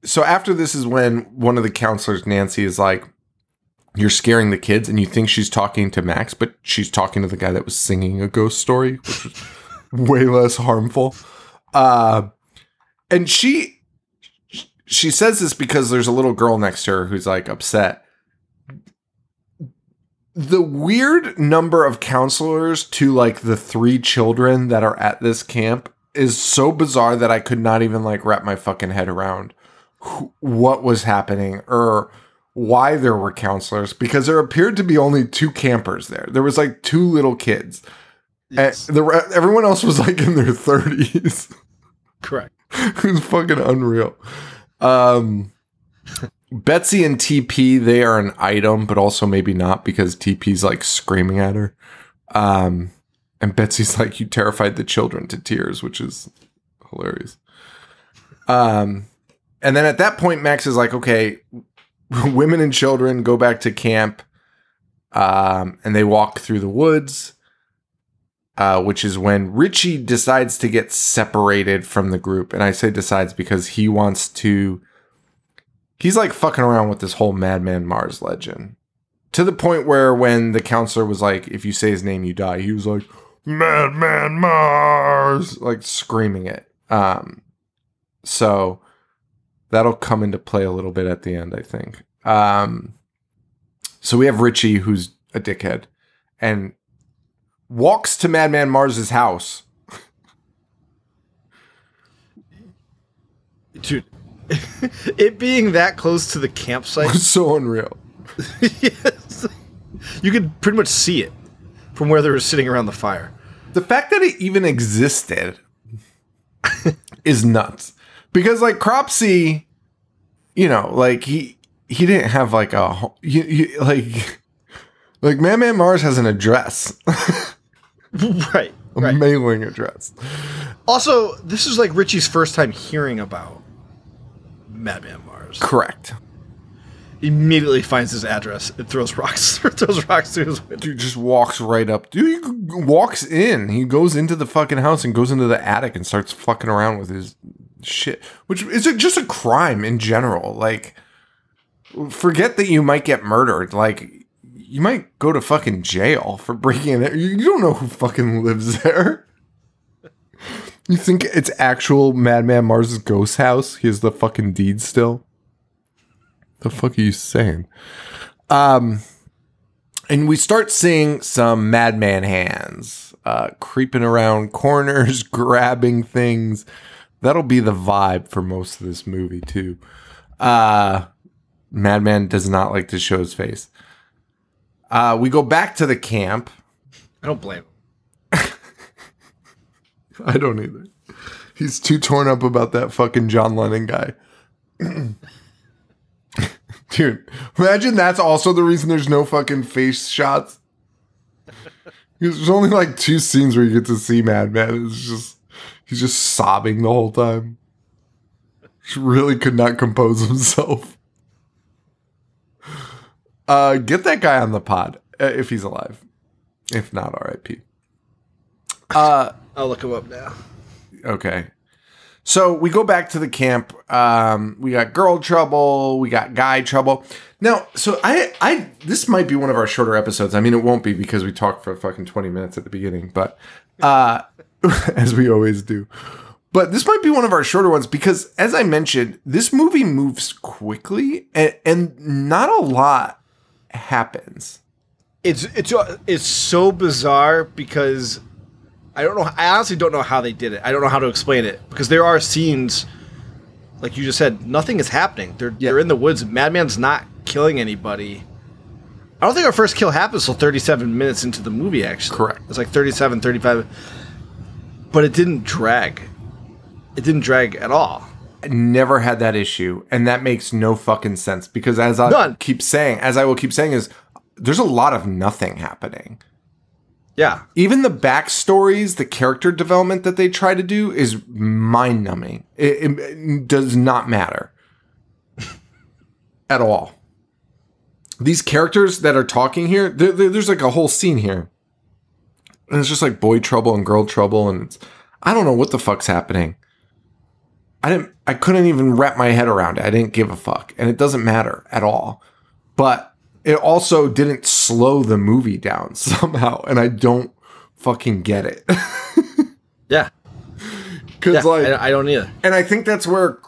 So after this is when one of the counselors, Nancy, is like, "You're scaring the kids," and you think she's talking to Max, but she's talking to the guy that was singing a ghost story, which was [laughs] way less harmful. Uh, and she she says this because there's a little girl next to her who's like upset the weird number of counselors to like the three children that are at this camp is so bizarre that I could not even like wrap my fucking head around wh- what was happening or why there were counselors because there appeared to be only two campers there. There was like two little kids. Eh, yes. And the everyone else was like in their 30s. Correct. [laughs] it was fucking unreal. Um, Betsy and TP, they are an item, but also maybe not because TP's like screaming at her. Um, and Betsy's like, You terrified the children to tears, which is hilarious. Um, and then at that point, Max is like, okay, women and children go back to camp. Um, and they walk through the woods, uh, which is when Richie decides to get separated from the group. And I say decides because he wants to, he's like fucking around with this whole Madman Marz legend to the point where when the counselor was like, if you say his name, you die, he was like, Madman Marz, like screaming it. Um, so that'll come into play a little bit at the end, I think. Um, so we have Richie, who's a dickhead, and walks to Madman Marz's house. Dude, [laughs] it being that close to the campsite, It's [laughs] so unreal. yes, you could pretty much see it from where they were sitting around the fire. The fact that it even existed [laughs] is nuts. Because like Cropsy, you know, like he he didn't have like a ho- you, you, like like Man Man Marz has an address, [laughs] right, a right. mailing address. Also, this is like Richie's first time hearing about Madman Marz. Correct. Immediately finds his address and throws rocks. [laughs] throws rocks through his window. Dude just walks right up. Dude he walks in. He goes into the fucking house and goes into the attic and starts fucking around with his shit, which is just a crime in general. Like, forget that you might get murdered. Like, you might go to fucking jail for breaking it. You don't know who fucking lives there. You think it's actual Madman Marz's ghost house? He has the fucking deed still. The fuck are you saying? Um, and we start seeing some madman hands uh, creeping around corners, [laughs] grabbing things. That'll be the vibe for most of this movie too. Uh, Madman does not like to show his face. Uh, we go back to the camp. I don't blame him. I don't either. He's too torn up about that fucking John Lennon guy. [laughs] Dude, imagine that's also the reason there's no fucking face shots. There's only like two scenes where you get to see Madman. It's just he's just sobbing the whole time. He really could not compose himself. Uh, get that guy on the pod uh, if he's alive. If not, R.I.P. Uh, I'll look him up now. Okay. So we go back to the camp. Um, we got girl trouble. We got guy trouble. Now, so I, I, this might be one of our shorter episodes. I mean, it won't be because we talked for fucking twenty minutes at the beginning, but uh, [laughs] as we always do. But this might be one of our shorter ones because, as I mentioned, this movie moves quickly and, and not a lot happens. It's it's it's so bizarre because I don't know. I honestly don't know how they did it. I don't know how to explain it because there are scenes, like you just said, nothing is happening. They're Yeah. they're in the woods. Madman's not killing anybody. I don't think our first kill happens till 37 minutes into the movie. Actually, Correct. It's like 37, 35, but it didn't drag. It didn't drag at all. Never had that issue and that makes no fucking sense because as i None. keep saying as i will keep saying is there's a lot of nothing happening. Yeah, even the backstories the character development that they try to do is mind-numbing. It, it- it does not matter. [laughs] At all. These characters that are talking here there- there- there's like a whole scene here. And it's just like boy trouble and girl trouble and it's i don't know what the fuck's happening I didn't I couldn't even wrap my head around it. I didn't give a fuck. And it doesn't matter at all. But it also didn't slow the movie down [laughs] somehow. And I don't fucking get it. [laughs] yeah, Cause yeah. like I, I don't either. and I think that's where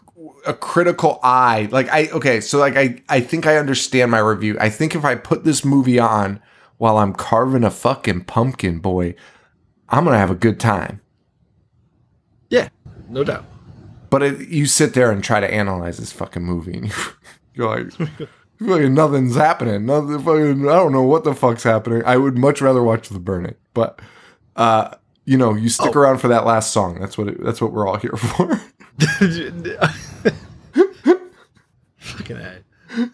a critical eye like I okay, so like I I think I understand my review. I think if I put this movie on while I'm carving a fucking pumpkin boy, I'm gonna have a good time. Yeah, no doubt. But it, you sit there and try to analyze this fucking movie, and [laughs] you're like, fucking nothing's happening. Nothing. Fucking, I don't know what the fuck's happening. I would much rather watch The Burning, but uh, you know, you stick Oh. around for that last song. That's what. It, that's what we're all here [laughs] for. Fucking A.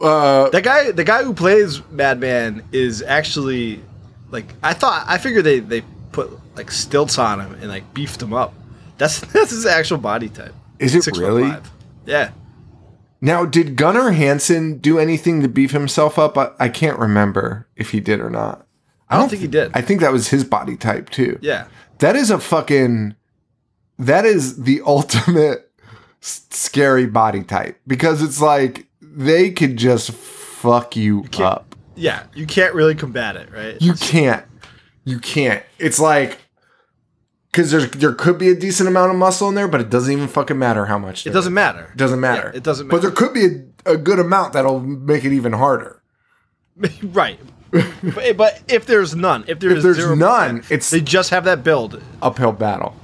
Uh, That guy, the guy who plays Madman, is actually like I thought. I figured they they put like stilts on him and like beefed him up. That's [laughs] that's his actual body type. Is it Six really? Yeah. Now, did Gunnar Hansen do anything to beef himself up? I, I can't remember if he did or not. I don't think he did. I think that was his body type too. Yeah. That is a fucking. That is the [laughs] ultimate scary body type because it's like they could just fuck you, can't- up. Yeah. You can't really combat it, right? You can't. You can't. It's like because there's there could be a decent amount of muscle in there, but it doesn't even fucking matter how much. It doesn't matter. It doesn't matter. Yeah, it doesn't matter. But there could be a, a good amount that'll make it even harder. [laughs] right. but, but if there's none, if there's, If there's 0%, none, it's they just have that build. uphill battle.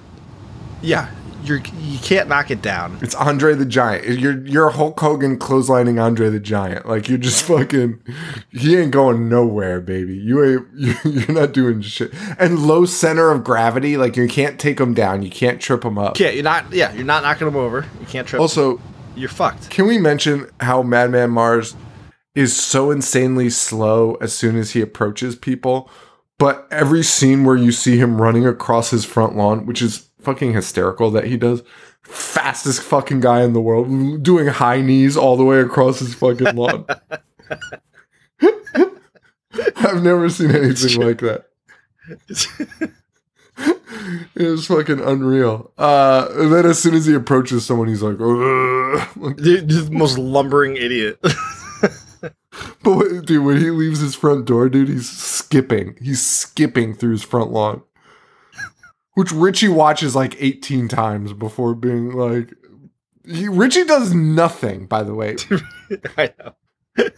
Yeah. You're you can't knock it down. It's Andre the Giant. You're you're Hulk Hogan clotheslining Andre the Giant. Like you're just fucking. He ain't going nowhere, baby. You ain't. [laughs] You're not doing shit. And low center of gravity. Like you can't take him down. You can't trip him up. Can't you're not yeah, you're not knocking them over. You can't trip. Also, you're fucked. can we mention how Madman Marz is so insanely slow as soon as he approaches people? But every scene where you see him running across his front lawn, which is fucking hysterical that he does, fastest fucking guy in the world, doing high knees all the way across his fucking [laughs] lawn. [laughs] I've never seen anything like that. [laughs] It was fucking unreal. Uh, and then as soon as he approaches someone, he's like, "Ugh." Like, Dude, the most lumbering idiot. But dude, when he leaves his front door, dude, he's skipping. He's skipping through his front lawn, which Richie watches like 18 times before being like. He, Richie does nothing, by the way. [laughs] I know. [laughs]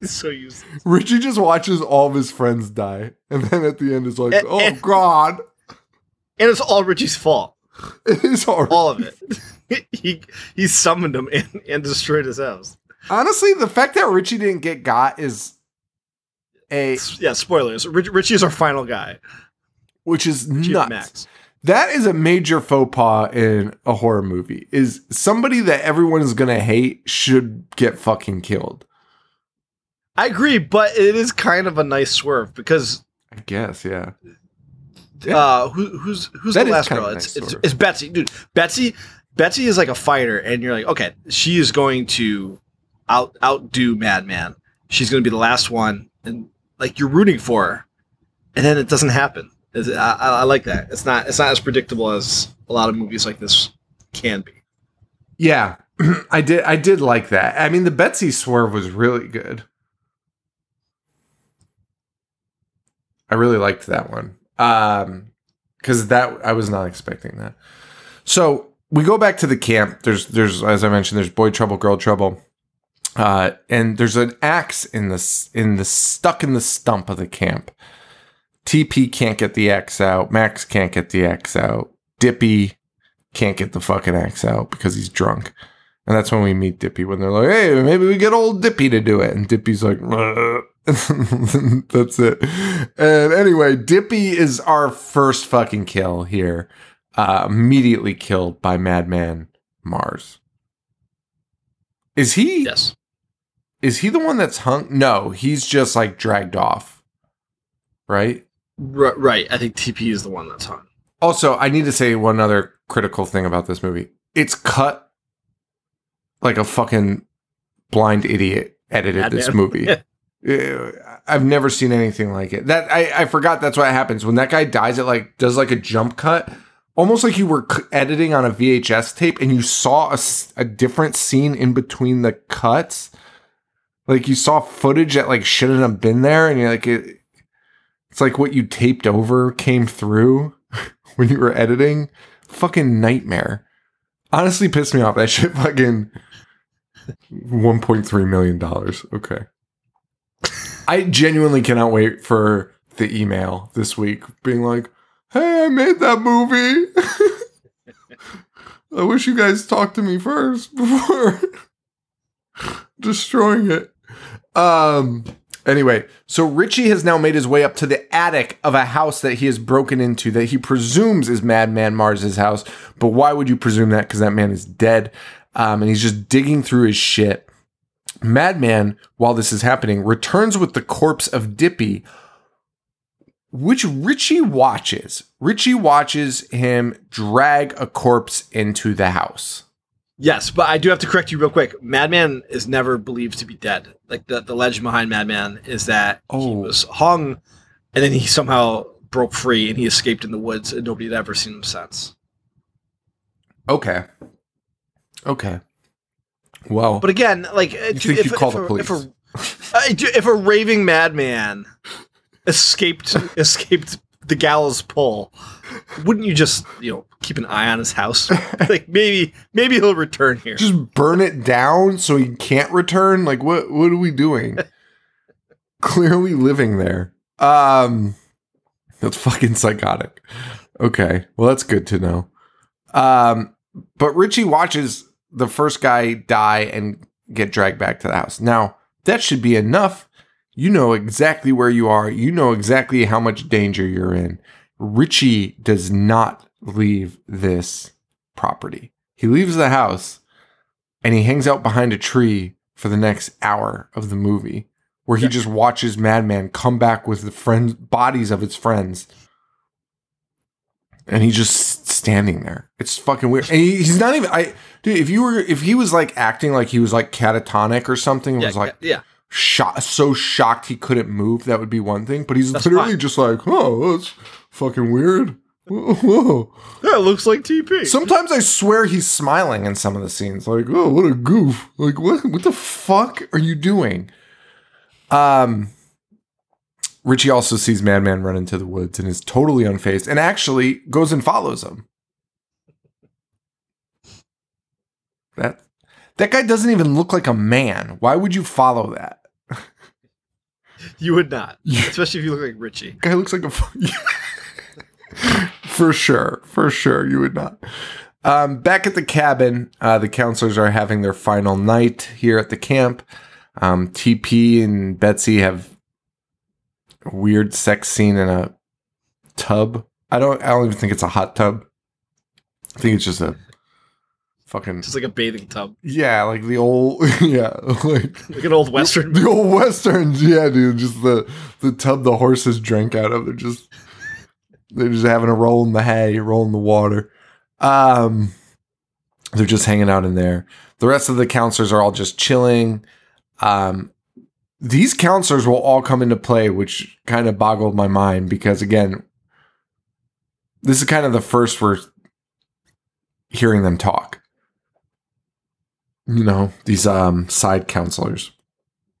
He's so useless. Richie just watches all of his friends die, and then at the end is like, And- "Oh and- God, And it's all Richie's fault. [laughs] it is hard." All of it. he he summoned him and, and destroyed his house. Honestly, the fact that Richie didn't get got is a Yeah, spoilers. Rich, Richie is our final guy. Which is nuts. Max. That is a major faux pas in a horror movie. Is somebody that everyone is gonna hate should get fucking killed. I agree, but it is kind of a nice swerve because I guess, yeah. Yeah. uh, who, who's who's That the last girl? of It's, nice it's it's Betsy, dude. Betsy Betsy is like a fighter, and you're like, okay, she is going to out outdo Madman. She's going to be the last one, and like you're rooting for her, and then it doesn't happen. I, I like that. It's not it's not as predictable as a lot of movies like this can be. Yeah. [clears throat] I did I did like that. I mean the Betsy swerve was really good. I really liked that one. Um cuz that I was not expecting that. So, we go back to the camp. There's there's as I mentioned there's boy trouble, girl trouble. Uh and there's an axe in the in the stuck in the stump of the camp. TP can't get the axe out. Max can't get the axe out. Dippy can't get the fucking axe out because he's drunk. And that's when we meet Dippy when they're like, hey, maybe we get old Dippy to do it. And Dippy's like, [laughs] that's it. And anyway, Dippy is our first fucking kill here. Uh, immediately killed by Madman Marz. Is he Yes. is he the one that's hung? No, he's just like dragged off. Right? R- right. I think TP is the one that's hung. Also, I need to say one other critical thing about this movie. It's cut like a fucking blind idiot edited this Madman. movie. [laughs] Uh, I've never seen anything like it. That I, I forgot that's what happens when that guy dies. It like does like a jump cut, almost like you were c- editing on a VHS tape and you saw a different scene in between the cuts. Like you saw footage that like shouldn't have been there, and you're like, it, it's like what you taped over came through [laughs] when you were editing. Fucking nightmare. Honestly, pissed me off. That shit fucking one point three million dollars. Okay. I genuinely cannot wait for the email this week being like, hey, I made that movie. [laughs] I wish you guys talked to me first [laughs] before destroying it. Um anyway, so Richie has now made his way up to the attic of a house that he has broken into that he presumes is Madman Marz's house. But why would you presume that? Because that man is dead. Um, and he's just digging through his shit. Madman, while this is happening, returns with the corpse of Dippy, which Richie watches. Richie watches him drag a corpse into the house. Yes, but I do have to correct you real quick. Madman is never believed to be dead. Like the, the legend behind Madman is that oh. he was hung and then he somehow broke free and he escaped in the woods and nobody had ever seen him since. Okay. Okay. Well, But again, like if, think if, you'd call if, the a, if, police. [laughs] a, if a raving madman escaped [laughs] escaped the gallows pole, wouldn't you just you know keep an eye on his house? [laughs] like maybe maybe he'll return here. just burn it down so he can't return. Like what? What are we doing? [laughs] Clearly living there. Um, that's fucking psychotic. Okay, well that's good to know. Um, but Richie watches the first guy die and get dragged back to the house. Now that should be enough. You know exactly where you are. You know exactly how much danger you're in. Richie does not leave this property. He leaves the house and he hangs out behind a tree for the next hour of the movie where he Yeah. just watches Madman come back with the friends bodies of his friends. And he's just standing there. It's fucking weird. And he, he's not even I dude, if you were if he was like acting like he was like catatonic or something, yeah, was like yeah. Shot so shocked he couldn't move, that would be one thing. But he's That's literally fine. just like, oh, that's fucking weird. [laughs] Whoa. That looks like TP. Sometimes I swear he's smiling in some of the scenes. Like, oh, what a goof! Like, what? What the fuck are you doing? Um, Richie also sees Madman run into the woods and is totally unfazed, and actually goes and follows him. That that guy doesn't even look like a man. Why would you follow that? you would not, especially if you look like Richie. guy looks like a [laughs] for sure for sure you would not um, back at the cabin uh, the counselors are having their final night here at the camp um, tp and betsy have a weird sex scene in a tub i don't i don't even think it's a hot tub i think it's just a fucking Just like a bathing tub, yeah like the old [laughs] yeah like like an old western. [laughs] the old westerns, yeah, dude. Just the the tub the horses drank out of. They're just they're just having a roll in the hay, roll in the water. Um, they're just hanging out in there. The rest of the counselors are all just chilling. Um, these counselors will all come into play, which kind of boggled my mind because again, this is kind of the first we're hearing them talk. You know, these um side counselors.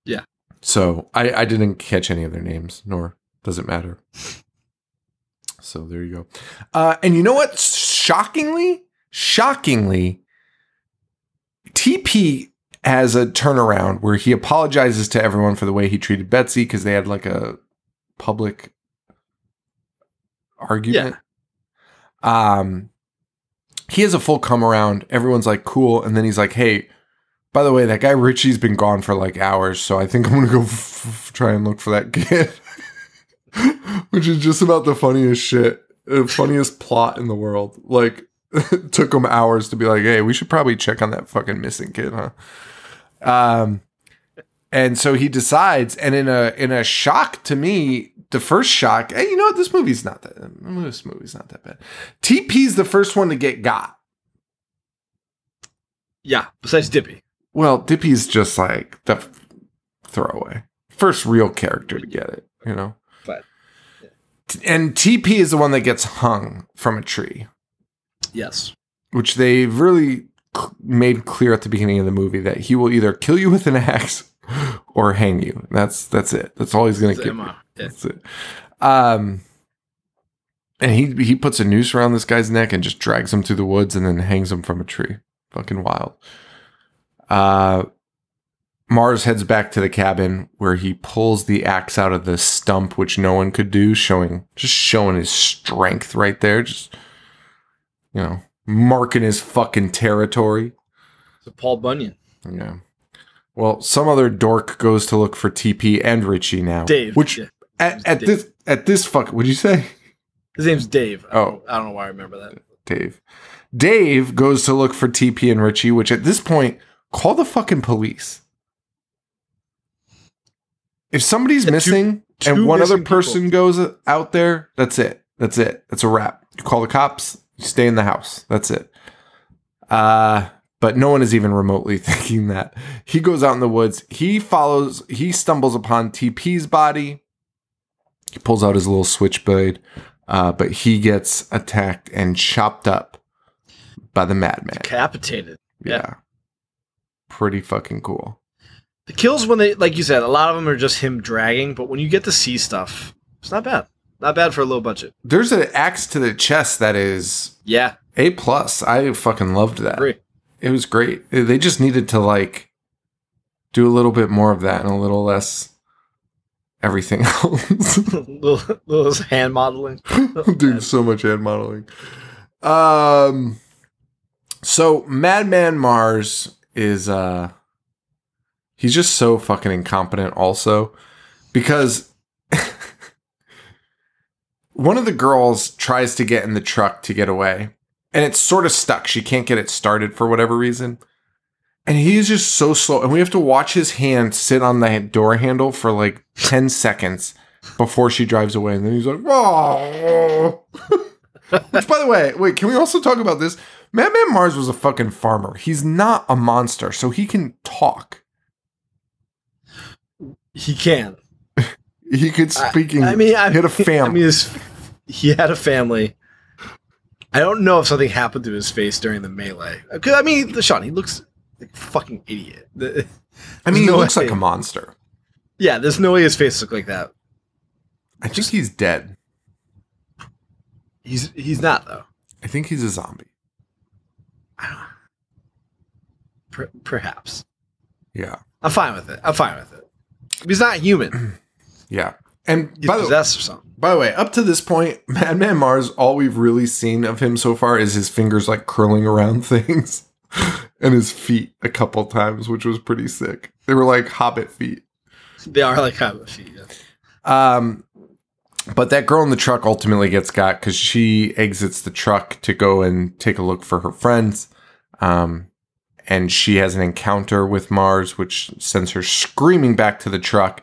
Yeah. So I, I didn't catch any of their names, nor does it matter. [laughs] So there you go. Uh, and you know what? Shockingly, shockingly, TP has a turnaround where he apologizes to everyone for the way he treated Betsy because they had like a public argument. Um, he has a full come around. Everyone's like, cool. And then he's like, hey, by the way, that guy Richie's been gone for like hours. So I think I'm to go f- f- try and look for that kid. [laughs] Which is just about the funniest shit, the funniest plot in the world. Like, it [laughs] took him hours to be like, hey, we should probably check on that fucking missing kid, huh? Um, and so he decides, and in a in a shock to me, the first shock, hey, you know what? This movie's not that. This movie's not that bad. TP's the first one to get got. Yeah, besides Dippy. Well, Dippy's just like the f- throwaway. First real character to get it, you know? But- And TP is the one that gets hung from a tree, Yes. which they've really made clear at the beginning of the movie that he will either kill you with an axe or hang you. That's that's it. That's all he's going to It's give. Yeah. That's it. Um, and he he puts a noose around this guy's neck and just drags him through the woods and then hangs him from a tree. Fucking wild. Uh, Marz heads back to the cabin where he pulls the axe out of the stump, which no one could do, showing just showing his strength right there. Just you know, marking his fucking territory. So Paul Bunyan. Yeah. Well, some other dork goes to look for TP and Richie now. Dave. Which Yeah. at, at Dave. this at this fuck would you say His name's Dave. I Oh. don't, I don't know why I remember that. Dave? Dave goes to look for TP and Richie, which at this point call the fucking police. If somebody's Yeah, two- missing, and Two one other missing people. person goes out there, that's it. That's it. That's a wrap. You call the cops, you stay in the house. That's it. Uh but no one is even remotely [laughs] thinking that. He goes out in the woods. He follows, he stumbles upon TP's body. He pulls out his little switchblade, uh, but he gets attacked and chopped up by the madman. Decapitated. Yeah. Pretty fucking cool. The kills when they, like you said, a lot of them are just him dragging. But when you get to see stuff, it's not bad. Not bad for a low budget. There's an axe to the chest that is Yeah, A plus. I fucking loved that. agree. It was great. They just needed to like do a little bit more of that and a little less everything [laughs] else. [laughs] little, little hand modeling. [laughs] Dude, so much hand modeling. Um so Madman Marz is uh he's just so fucking incompetent also because one of the girls tries to get in the truck to get away and it's sort of stuck. She can't get it started for whatever reason. And he's just so slow and we have to watch his hand sit on the door handle for like 10 seconds before she drives away and then he's like, "Oh." Which, by the way, wait, can we also talk about this? Madman Marz was a fucking farmer. He's not a monster, so he can talk. He can. [laughs] He could speak. I mean, I, he had a [laughs] I family. mean, his, he had a family. I don't know if something happened to his face during the melee. I mean, Sean, he looks like a fucking idiot. The- I mean, he looks way. like a monster. yeah, there's no way his face looked like that. I think he's dead. He's he's not though. I think he's a zombie. [sighs] Per- perhaps. Yeah, I'm fine with it. I'm fine with it. He's not human. [clears throat] yeah. And by the, or something. by the way, up to this point, [laughs] Madman Marz, all we've really seen of him so far is his fingers like curling around [laughs] things, and his feet a couple times, which was pretty sick. They were like hobbit feet. They are like hobbit feet. yeah. Um, but that girl in the truck ultimately gets got because she exits the truck to go and take a look for her friends. Um, and she has an encounter with Marz, which sends her screaming back to the truck.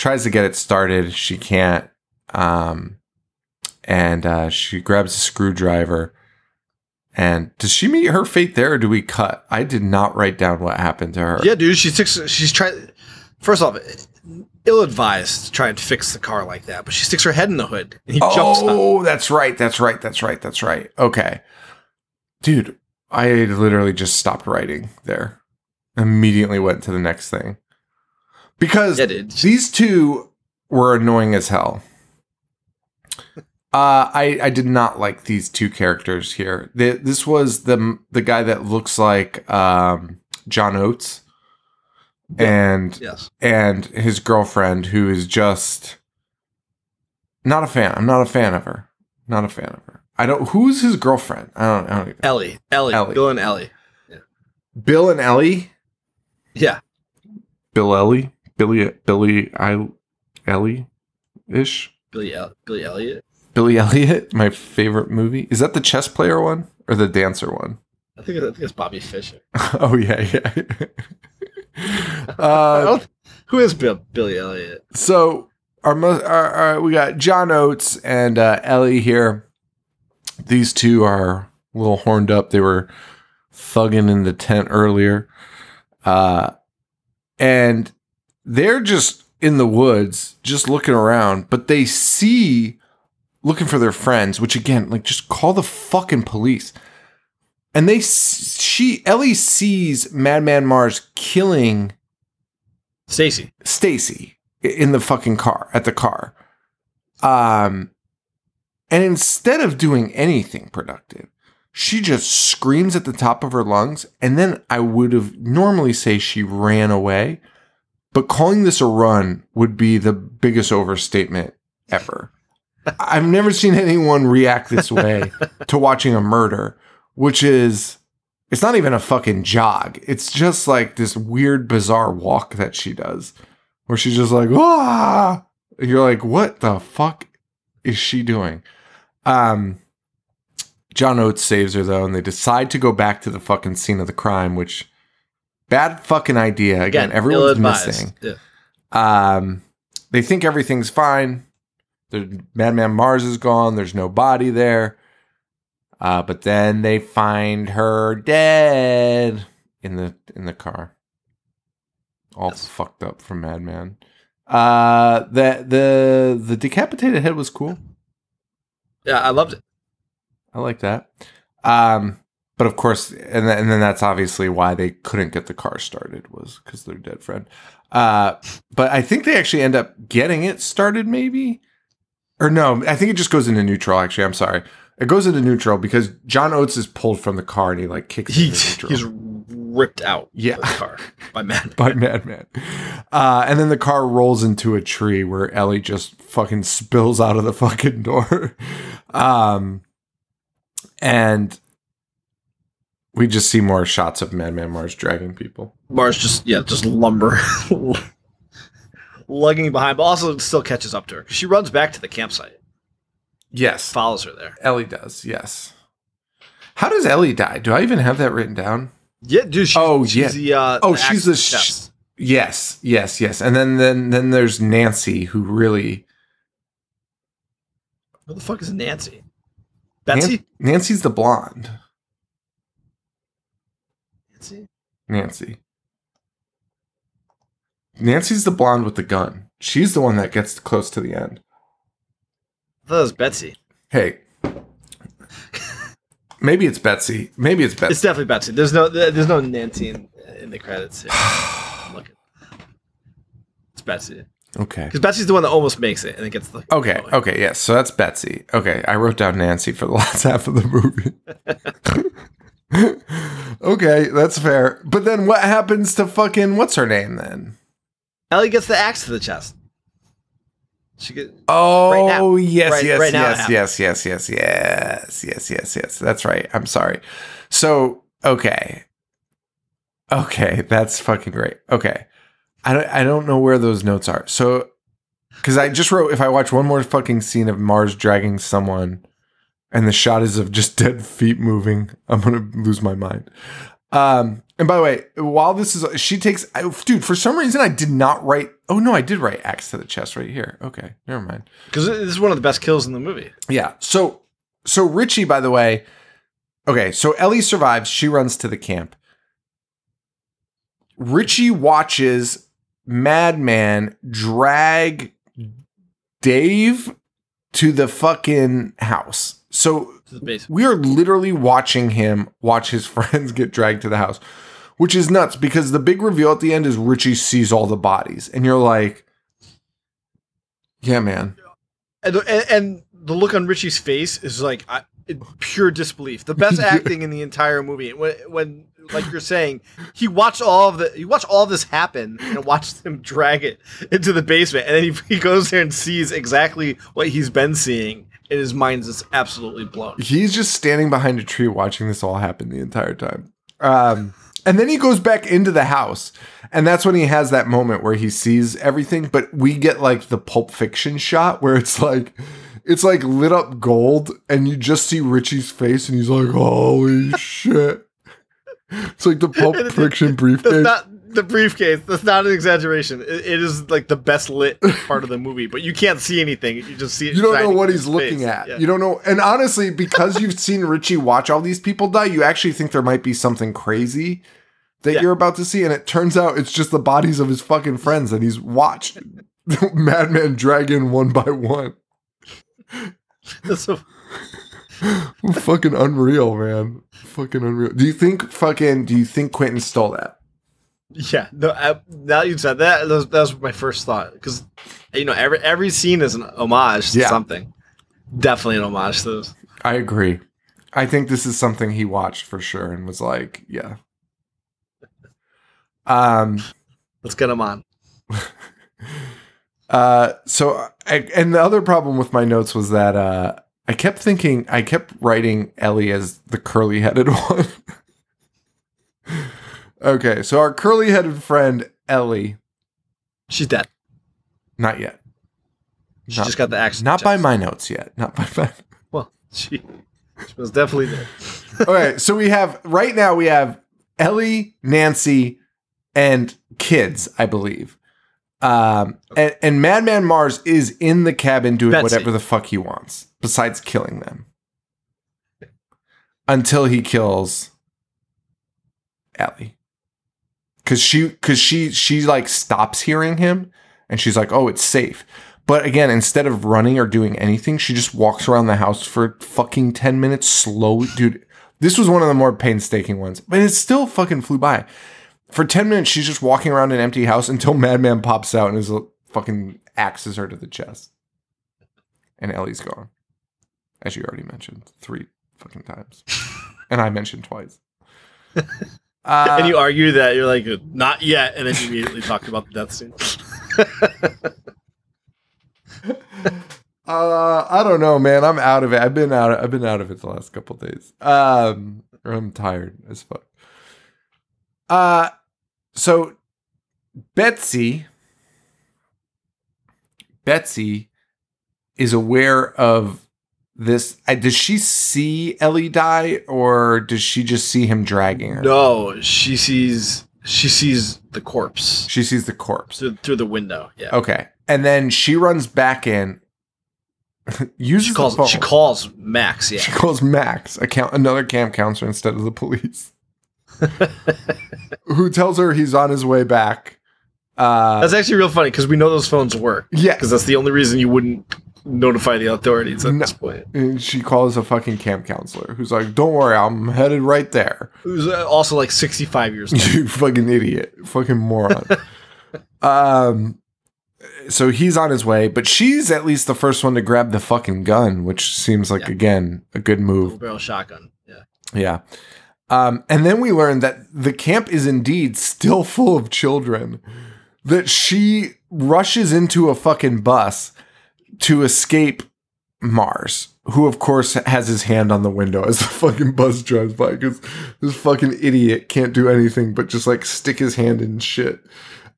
Tries to get it started, she can't. Um, and uh, she grabs a screwdriver. And does she meet her fate there, or do we cut? I did not write down what happened to her. Yeah, dude. She sticks. She's trying. First off, ill-advised to try and fix the car like that, but she sticks her head in the hood and he jumps. Oh, that's right. That's right. That's right. That's right. Okay. Dude, I literally just stopped writing there. Immediately went to the next thing. Because Yeah, these two were annoying as hell. Uh, I I did not like these two characters here. The, this was the the guy that looks like um, John Oates, and Yes. and his girlfriend who is just not a fan. I'm not a fan of her. Not a fan of her. I don't. Who's his girlfriend? I don't. I don't even. Ellie. Ellie. Ellie. Bill and Ellie. Bill and Ellie. Yeah. Bill Ellie. Billy. Billy. I. Ellie. Ish. Billy, El- Billy Elliot. Billy Elliot. My favorite movie. Is that the chess player one or the dancer one? I think, I think it's Bobby Fischer. [laughs] oh yeah, yeah. [laughs] Uh, who is Bill, Billy Elliot? so our, our, our we got John Oates and uh, Ellie here. These two are a little horned up. They were thugging in the tent earlier, uh, and they're just in the woods, just looking around. But they see looking for their friends, which again, like, just call the fucking police. And they, she, Ellie sees Madman Marz killing Stacy. Stacy in the fucking car at the car. Um and instead of doing anything productive, she just screams at the top of her lungs and then I would have normally say she ran away, but calling this a run would be the biggest overstatement ever. I've never seen anyone react this [laughs] way to watching a murder, which is it's not even a fucking jog. It's just like this weird, bizarre walk that she does, where she's just like, ah. You're like, what the fuck is she doing? Um, John Oates saves her though, and they decide to go back to the fucking scene of the crime, which bad fucking idea. Again, everyone's missing. Yeah. Um, they think everything's fine. The Madman Marz is gone. There's no body there. Uh, but then they find her dead in the in the car, all Yes. fucked up from Madman. Uh, the the the decapitated head was cool. Yeah, I loved it. I like that. Um, but of course, and then, and then that's obviously why they couldn't get the car started was because their dead friend. Uh, but I think they actually end up getting it started, maybe, or no? I think it just goes into neutral. Actually, I'm sorry. It goes into neutral because John Oates is pulled from the car and he like kicks into He's, neutral he's ripped out Yeah. of the car by [laughs] man. by Madman. Uh, and then the car rolls into a tree where Ellie just fucking spills out of the fucking door. [laughs] um, and we just see more shots of Madman Marz dragging people. Marz just yeah, just lumber, [laughs] lugging behind, but also still catches up to her. She runs back to the campsite, Yes, follows her there. Ellie does. Yes. How does Ellie die? Do I even have that written down? Yeah, dude. She's, Oh, she's yeah. The, uh, Oh, the she's the sh- Yes, yes, yes. And then then then there's Nancy who really Who the fuck is Nancy? Betsy. Nan- Nancy's the blonde. Nancy. Nancy. Nancy's the blonde with the gun. She's the one that gets close to the end. I thought it was Betsy. Hey. Maybe it's Betsy. Maybe it's Betsy. It's definitely Betsy. There's no there's no Nancy in, in the credits. Here. [sighs] Look, it's Betsy okay. because Betsy's the one that almost makes it and it gets the Okay. going. Okay. Yes. So that's Betsy. Okay. I wrote down Nancy for the [laughs] last half of the movie. [laughs] [laughs] okay. That's fair. But then what happens to fucking, what's her name then? Ellie gets the axe to the chest. She get Oh now. yes, Right- yes, right now yes, yes, yes, yes, yes, yes, yes, yes. That's right. I'm sorry. So okay, okay, that's fucking great. Okay, I don't, I don't know where those notes are. So because I just wrote, if I watch one more fucking scene of Marz dragging someone, and the shot is of just [laughs] dead feet moving, I'm gonna lose my mind. Um, and by the way, while this is, she takes, I, dude, for some reason I did not write. Oh no, I did write axe to the chest right here. Okay, never mind. because this is one of the best kills in the movie. Yeah. So so Richie, by the way, okay, so Ellie survives, she runs to the camp. Richie watches Madman drag Dave to the fucking house. So To the base. we are literally watching him watch his [laughs] friends get dragged to the house, which is nuts because the big reveal at the end is Richie sees all the bodies, and you're like, yeah, man. And, and, and the look on Richie's face is like I, pure disbelief. The best [laughs] acting in the entire movie. When, when, like you're saying, he watched all of the he watched all this happen and watched him drag it into the basement, and then he, he goes there and sees exactly what he's been seeing, and his mind is absolutely blown. He's just standing behind a tree watching this all happen the entire time. Um, and then he goes back into the house, and that's when he has that moment where he sees everything. But we get like the Pulp Fiction shot where it's like it's like lit up gold, and you just see Richie's face, and he's like, "Holy [laughs] shit!" It's like the Pulp [laughs] Fiction [laughs] briefcase. The briefcase. That's not an exaggeration. It, it is like the best lit part of the movie, but you can't see anything. You just see it. you don't know what he's looking face. at. Yeah. You don't know. And honestly, because you've seen Richie watch all these people die, you actually think there might be something crazy that Yeah. you're about to see. And it turns out it's just the bodies of his fucking friends that he's watched [laughs] Madman drag in one by one. That's so- [laughs] fucking unreal, man. Fucking unreal. Do you think fucking, do you think Quentin stole that? Yeah, no. I, now you said that, that was, that was my first thought because you know every every scene is an homage to Yeah. something. Definitely an homage to this. I agree. I think this is something he watched for sure and was like, yeah. Um, Let's get him on. [laughs] Uh, so I, and the other problem with my notes was that uh, I kept thinking I kept writing Ellie as the curly headed [laughs] one. Okay, so our curly headed friend Ellie, She's dead. not yet, She Not- just got the axe. not by my notes yet, not by my. [laughs] Well, she, she was definitely dead. [laughs] okay, so we have right now we have Ellie, Nancy, and kids, I believe. Um, and, and Madman Marz is in the cabin doing Betsy. whatever the fuck he wants, besides killing them. Until he kills Ellie. Cause she cause she she like stops hearing him and she's like, oh, it's safe. But again, instead of running or doing anything, she just walks around the house for fucking 10 minutes slowly. Dude, this was one of the more painstaking ones, but it still fucking flew by. For 10 minutes, she's just walking around an empty house until [laughs] Madman pops out and is fucking axes her to the chest. And Ellie's gone. As you already mentioned three fucking times. [laughs] and I mentioned twice. [laughs] Uh, and you argue that you're like not yet, and then you immediately talk about the death scene. [laughs] Uh, I don't know, man. I'm out of it. I've been out. Of, I've been out of it the last couple days. Um, I'm tired as fuck. Uh, so Betsy, Betsy is aware of this. Does she see Ellie die, or does she just see him dragging her? No, she sees she sees the corpse She sees the corpse. through, through the window. Yeah, Okay, and then she runs back in. [laughs] uses she the calls phone. she calls Max. Yeah, She calls Max, a count, another camp counselor instead of the police, [laughs] who tells her he's on his way back. Uh, that's actually real funny because we know those phones work. yeah, Because that's the only reason you wouldn't notify the authorities at No. this point. and she calls a fucking camp counselor who's like, "Don't worry, I'm headed right there." Who's uh, also like 65 years old. you fucking idiot, fucking moron. [laughs] um, so he's on his way, but she's at least the first one to grab the fucking gun, which seems like Yeah. again a good move. Double barrel shotgun. Yeah. Yeah. Um, and then we learn that the camp is indeed still full of children. That she rushes into a fucking bus to escape Marz, who of course has his hand on the window as the [laughs] fucking bus drives by because this fucking idiot can't do anything but just like stick his hand in shit,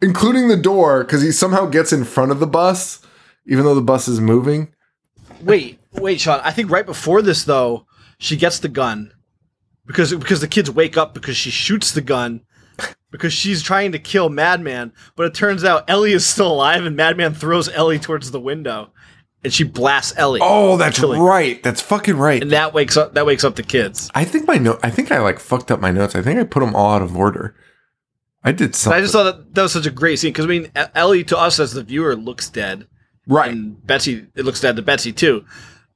including the door because he somehow gets in front of the bus, even though the bus is moving. Wait, wait, Sean. I think right before this though, she gets the gun because because the kids wake up because she shoots the gun because she's trying to kill Madman, but it turns out Ellie is still alive and Madman throws Ellie towards the window and she blasts Ellie. Oh, that's Killing. right. That's fucking right. And that wakes up that wakes up the kids. I think my note. I think I like fucked up my notes. I think I put them all out of order. I did something. I just thought that that was such a great scene because I mean Ellie to us as the viewer looks dead. right. And Betsy it looks dead to Betsy too.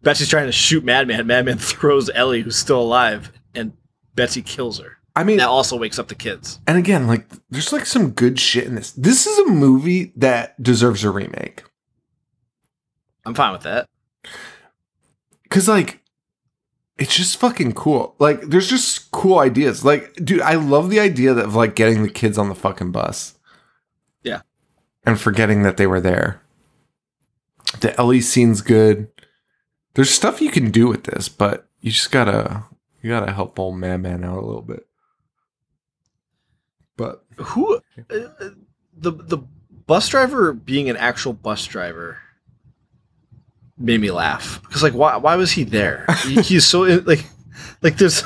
Betsy's trying to shoot Madman. Madman [laughs] throws Ellie who's still alive and Betsy kills her. I mean, That also wakes up the kids. and again, like, there's like some good shit in this. This is a movie that deserves a remake I'm fine with that. because, like, it's just fucking cool. Like, there's just cool ideas. Like, dude, I love the idea of like getting the kids on the fucking bus. Yeah. And forgetting that they were there. The Ellie scene's good. There's stuff you can do with this, but you just gotta you gotta help old man man out a little bit. But Who uh, uh, the the bus driver being an actual bus driver made me laugh because like why why was he there? He- He's so like like there's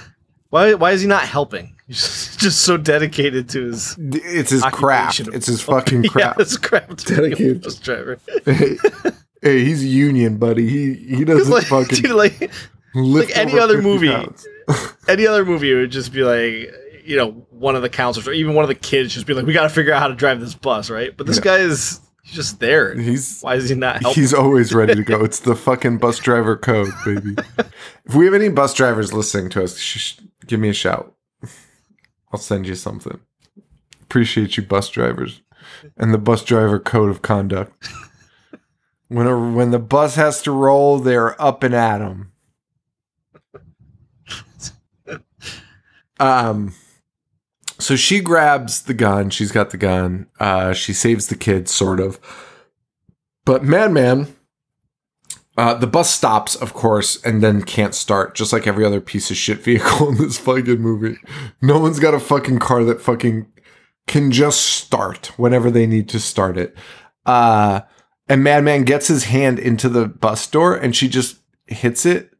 [laughs] why why is he not helping? [laughs] He's just, just so dedicated to his it's his craft. of- It's his fucking [laughs] yeah, craft. his craft to being a Dedicated. bus driver. hey, hey, he's union, buddy. He he 'Cause, doesn't like, fucking dude, like like any other movie. any other movie it would just be like you know one of the counselors or even one of the kids just be like we got to figure out how to drive this bus right but this Yeah. guy is he's just there He's why is he not helping He's always ready to go. [laughs] It's the fucking bus driver code, baby. if we have any bus drivers listening to us, sh- give me a shout. I'll send you something. Appreciate you, bus drivers, and the bus driver code of conduct. When a, when the bus has to roll, they're up and at 'em. [laughs] Um. So she grabs the gun. She's got the gun. Uh, she saves the kids, sort of. But Madman, uh, the bus stops, of course, and then can't start, just like every other piece of shit [laughs] vehicle in this fucking movie. No one's got a fucking car that fucking can just start whenever they need to start it. Uh, and Madman gets his hand into the bus door, and she just hits it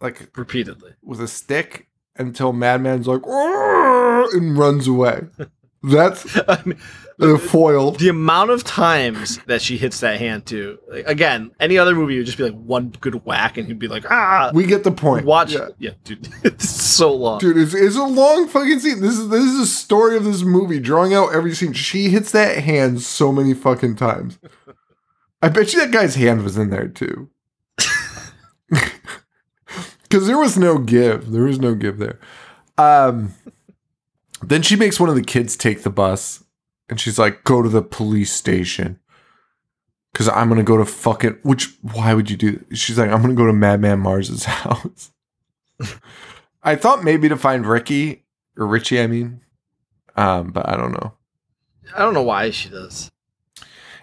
like repeatedly with a stick until Madman's like and runs away. [laughs] That's I mean, the foil. the amount of times that she hits that hand too. Like, again, any other movie would just be like one good whack, and he'd be like, ah. We get the point. Watch, Yeah. yeah, dude, [laughs] it's so long. Dude, it's, it's a long fucking scene. This is this is a story of this movie, drawing out every scene. She hits that hand so many fucking times. I bet you that guy's hand was in there too. [laughs] Because there was no give. There was no give there. Um, then she makes one of the kids take the bus, and she's like, "Go to the police station." Because I'm gonna go to fucking. Which why would you do? That? She's like, "I'm gonna go to Madman Marz's [laughs] house." I thought maybe to find Ricky or Richie. I mean, um, but I don't know. I don't know why she does.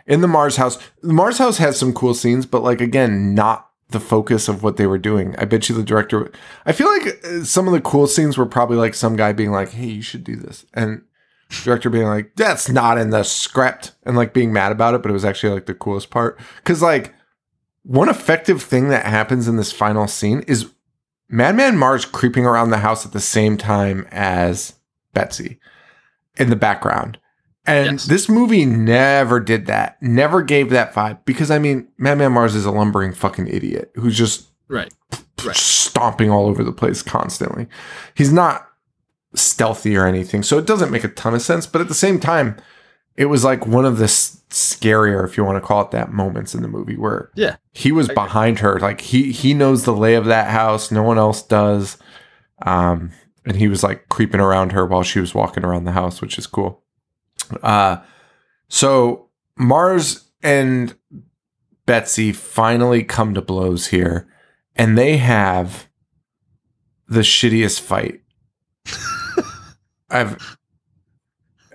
In the Marz house, the Marz house has some cool scenes, but like again, not the focus of what they were doing. I bet you the director. I feel like uh, some of the cool scenes were probably like some guy being like, "Hey, you should do this," and director being like, "That's not in the script," and like being mad about it. But it was actually like the coolest part because like one effective thing that happens in this final scene is Madman Marz creeping around the house at the same time as Betsy in the background. And Yes. this movie never did that, never gave that vibe. Because I mean, Madman Marz is a lumbering fucking idiot who's just Right. Right. stomping all over the place constantly. He's not stealthy or anything, so it doesn't make a ton of sense. But at the same time, it was like one of the s- scarier, if you want to call it that, moments in the movie where Yeah. he was behind her. Like he he knows the lay of that house. No one else does. Um, and he was like creeping around her while she was walking around the house, which is cool. Uh, so Marz and Betsy finally come to blows here, and they have the shittiest fight [laughs] I've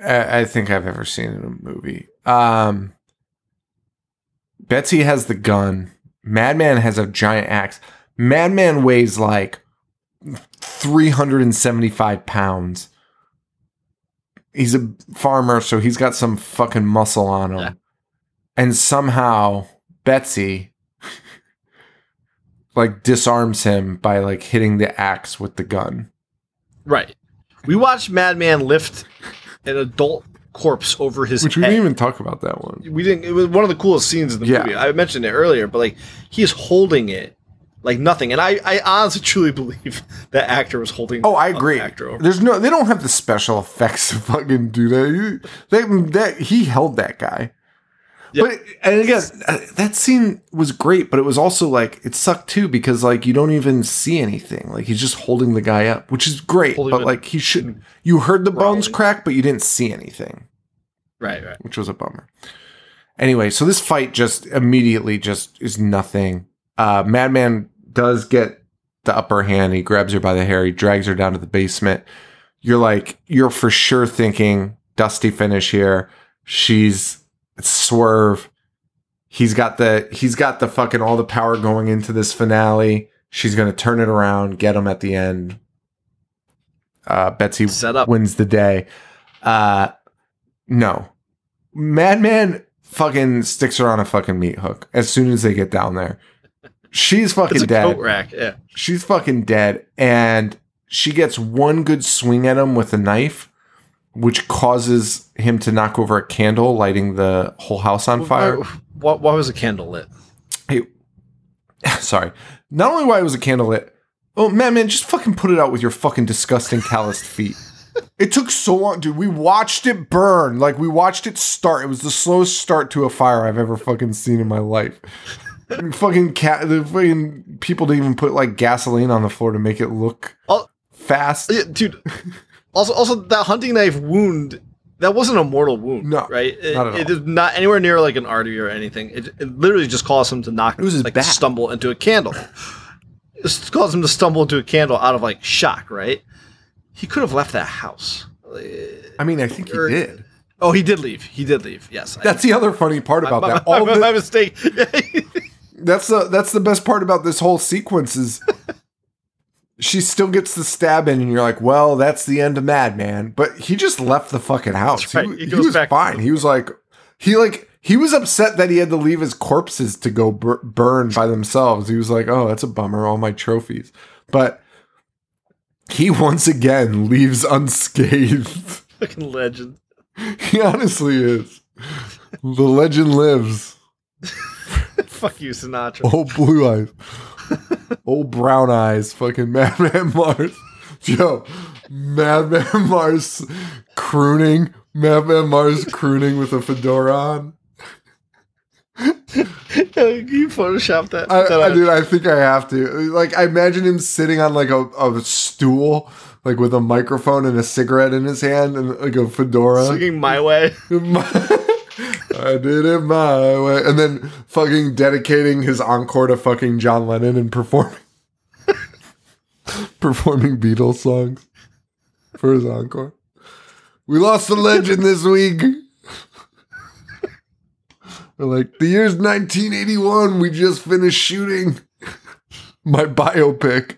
I think I've ever seen in a movie. Um, Betsy has the gun. Madman has a giant axe. Madman weighs like 375 pounds. He's a farmer, so he's got some fucking muscle on him. Yeah. And somehow Betsy like disarms him by like hitting the axe with the gun. Right. We watched Madman lift an adult corpse over his Which we head. didn't even talk about that one. we didn't. It was one of the coolest scenes in the Yeah. movie. I mentioned it earlier, but like he is holding it like nothing, and I, I honestly truly believe [laughs] that actor was holding. Oh, I agree. Actor over. There's no, they don't have the special effects [laughs] to fucking do that. They, that he held that guy. Yeah. But and again, uh, that scene was great, but it was also like it sucked too because like you don't even see anything. Like he's just holding the guy up, which is great, but like he shouldn't. You heard the bones Growling. crack, but you didn't see anything, Right, right. which was a bummer. Anyway, so this fight just immediately just is nothing. Uh, Madman does get the upper hand. He grabs her by the hair. He drags her down to the basement. You're like, you're for sure thinking dusty finish here. She's swerve. He's got the he's got the fucking all the power going into this finale. She's gonna turn it around, get him at the end. Uh, Betsy Set up. wins the day. Uh, no, Madman fucking sticks her on a fucking meat hook as soon as they get down there. She's It's fucking a dead. coat rack. Yeah. she's fucking dead and she gets one good swing at him with a knife which causes him to knock over a candle lighting the whole house on fire. Why, why was a candle lit? hey [laughs] sorry. Not only why it was a candle lit oh man man just fucking put it out with your fucking disgusting calloused [laughs] feet. It took so long dude. We watched it burn. Like we watched it start. It was the slowest start to a fire i've ever fucking seen in my life fucking cat the fucking people didn't even put like gasoline on the floor to make it look Oh. fast Yeah, dude. Also, also that hunting knife wound. That wasn't a mortal wound. No, right? It, not all. is not anywhere near like an artery or anything. It, it literally just caused him to knock. It was his like stumble into a candle. It caused him to stumble into a candle out of like shock. Right? He could have left that house. i mean i think he did Oh, he did leave. He did leave. Yes. That's the other funny part about my, that my- all my- the, my mistake. [laughs] That's the that's the best part about this whole sequence is [laughs] she still gets the stab in, and you're like, well, that's the end of Madman. But he just left the fucking house. Right. He, He he was fine. He was like, he like he was upset that he had to leave his corpses to go bur- burn by themselves. He was like, oh, that's a bummer. All my trophies, but he [laughs] once again leaves unscathed. Fucking legend. he honestly is. The legend lives. Fuck you, Sinatra. Old blue eyes. Old brown eyes. Fucking Madman [laughs] Marz. Yo, Madman Marz crooning. Madman Marz crooning with a fedora on. [laughs] Can you Photoshop that? I, That I, dude, I think I have to. Like, I imagine him sitting on like a, a stool, like with a microphone and a cigarette in his hand, and like a fedora. Swinging my way. [laughs] I did it my way, and then fucking dedicating his encore to fucking John Lennon and performing [laughs] performing Beatles songs for his encore. We lost a legend this week. [laughs] We're like, the year's 1981. We just finished shooting [laughs] my biopic.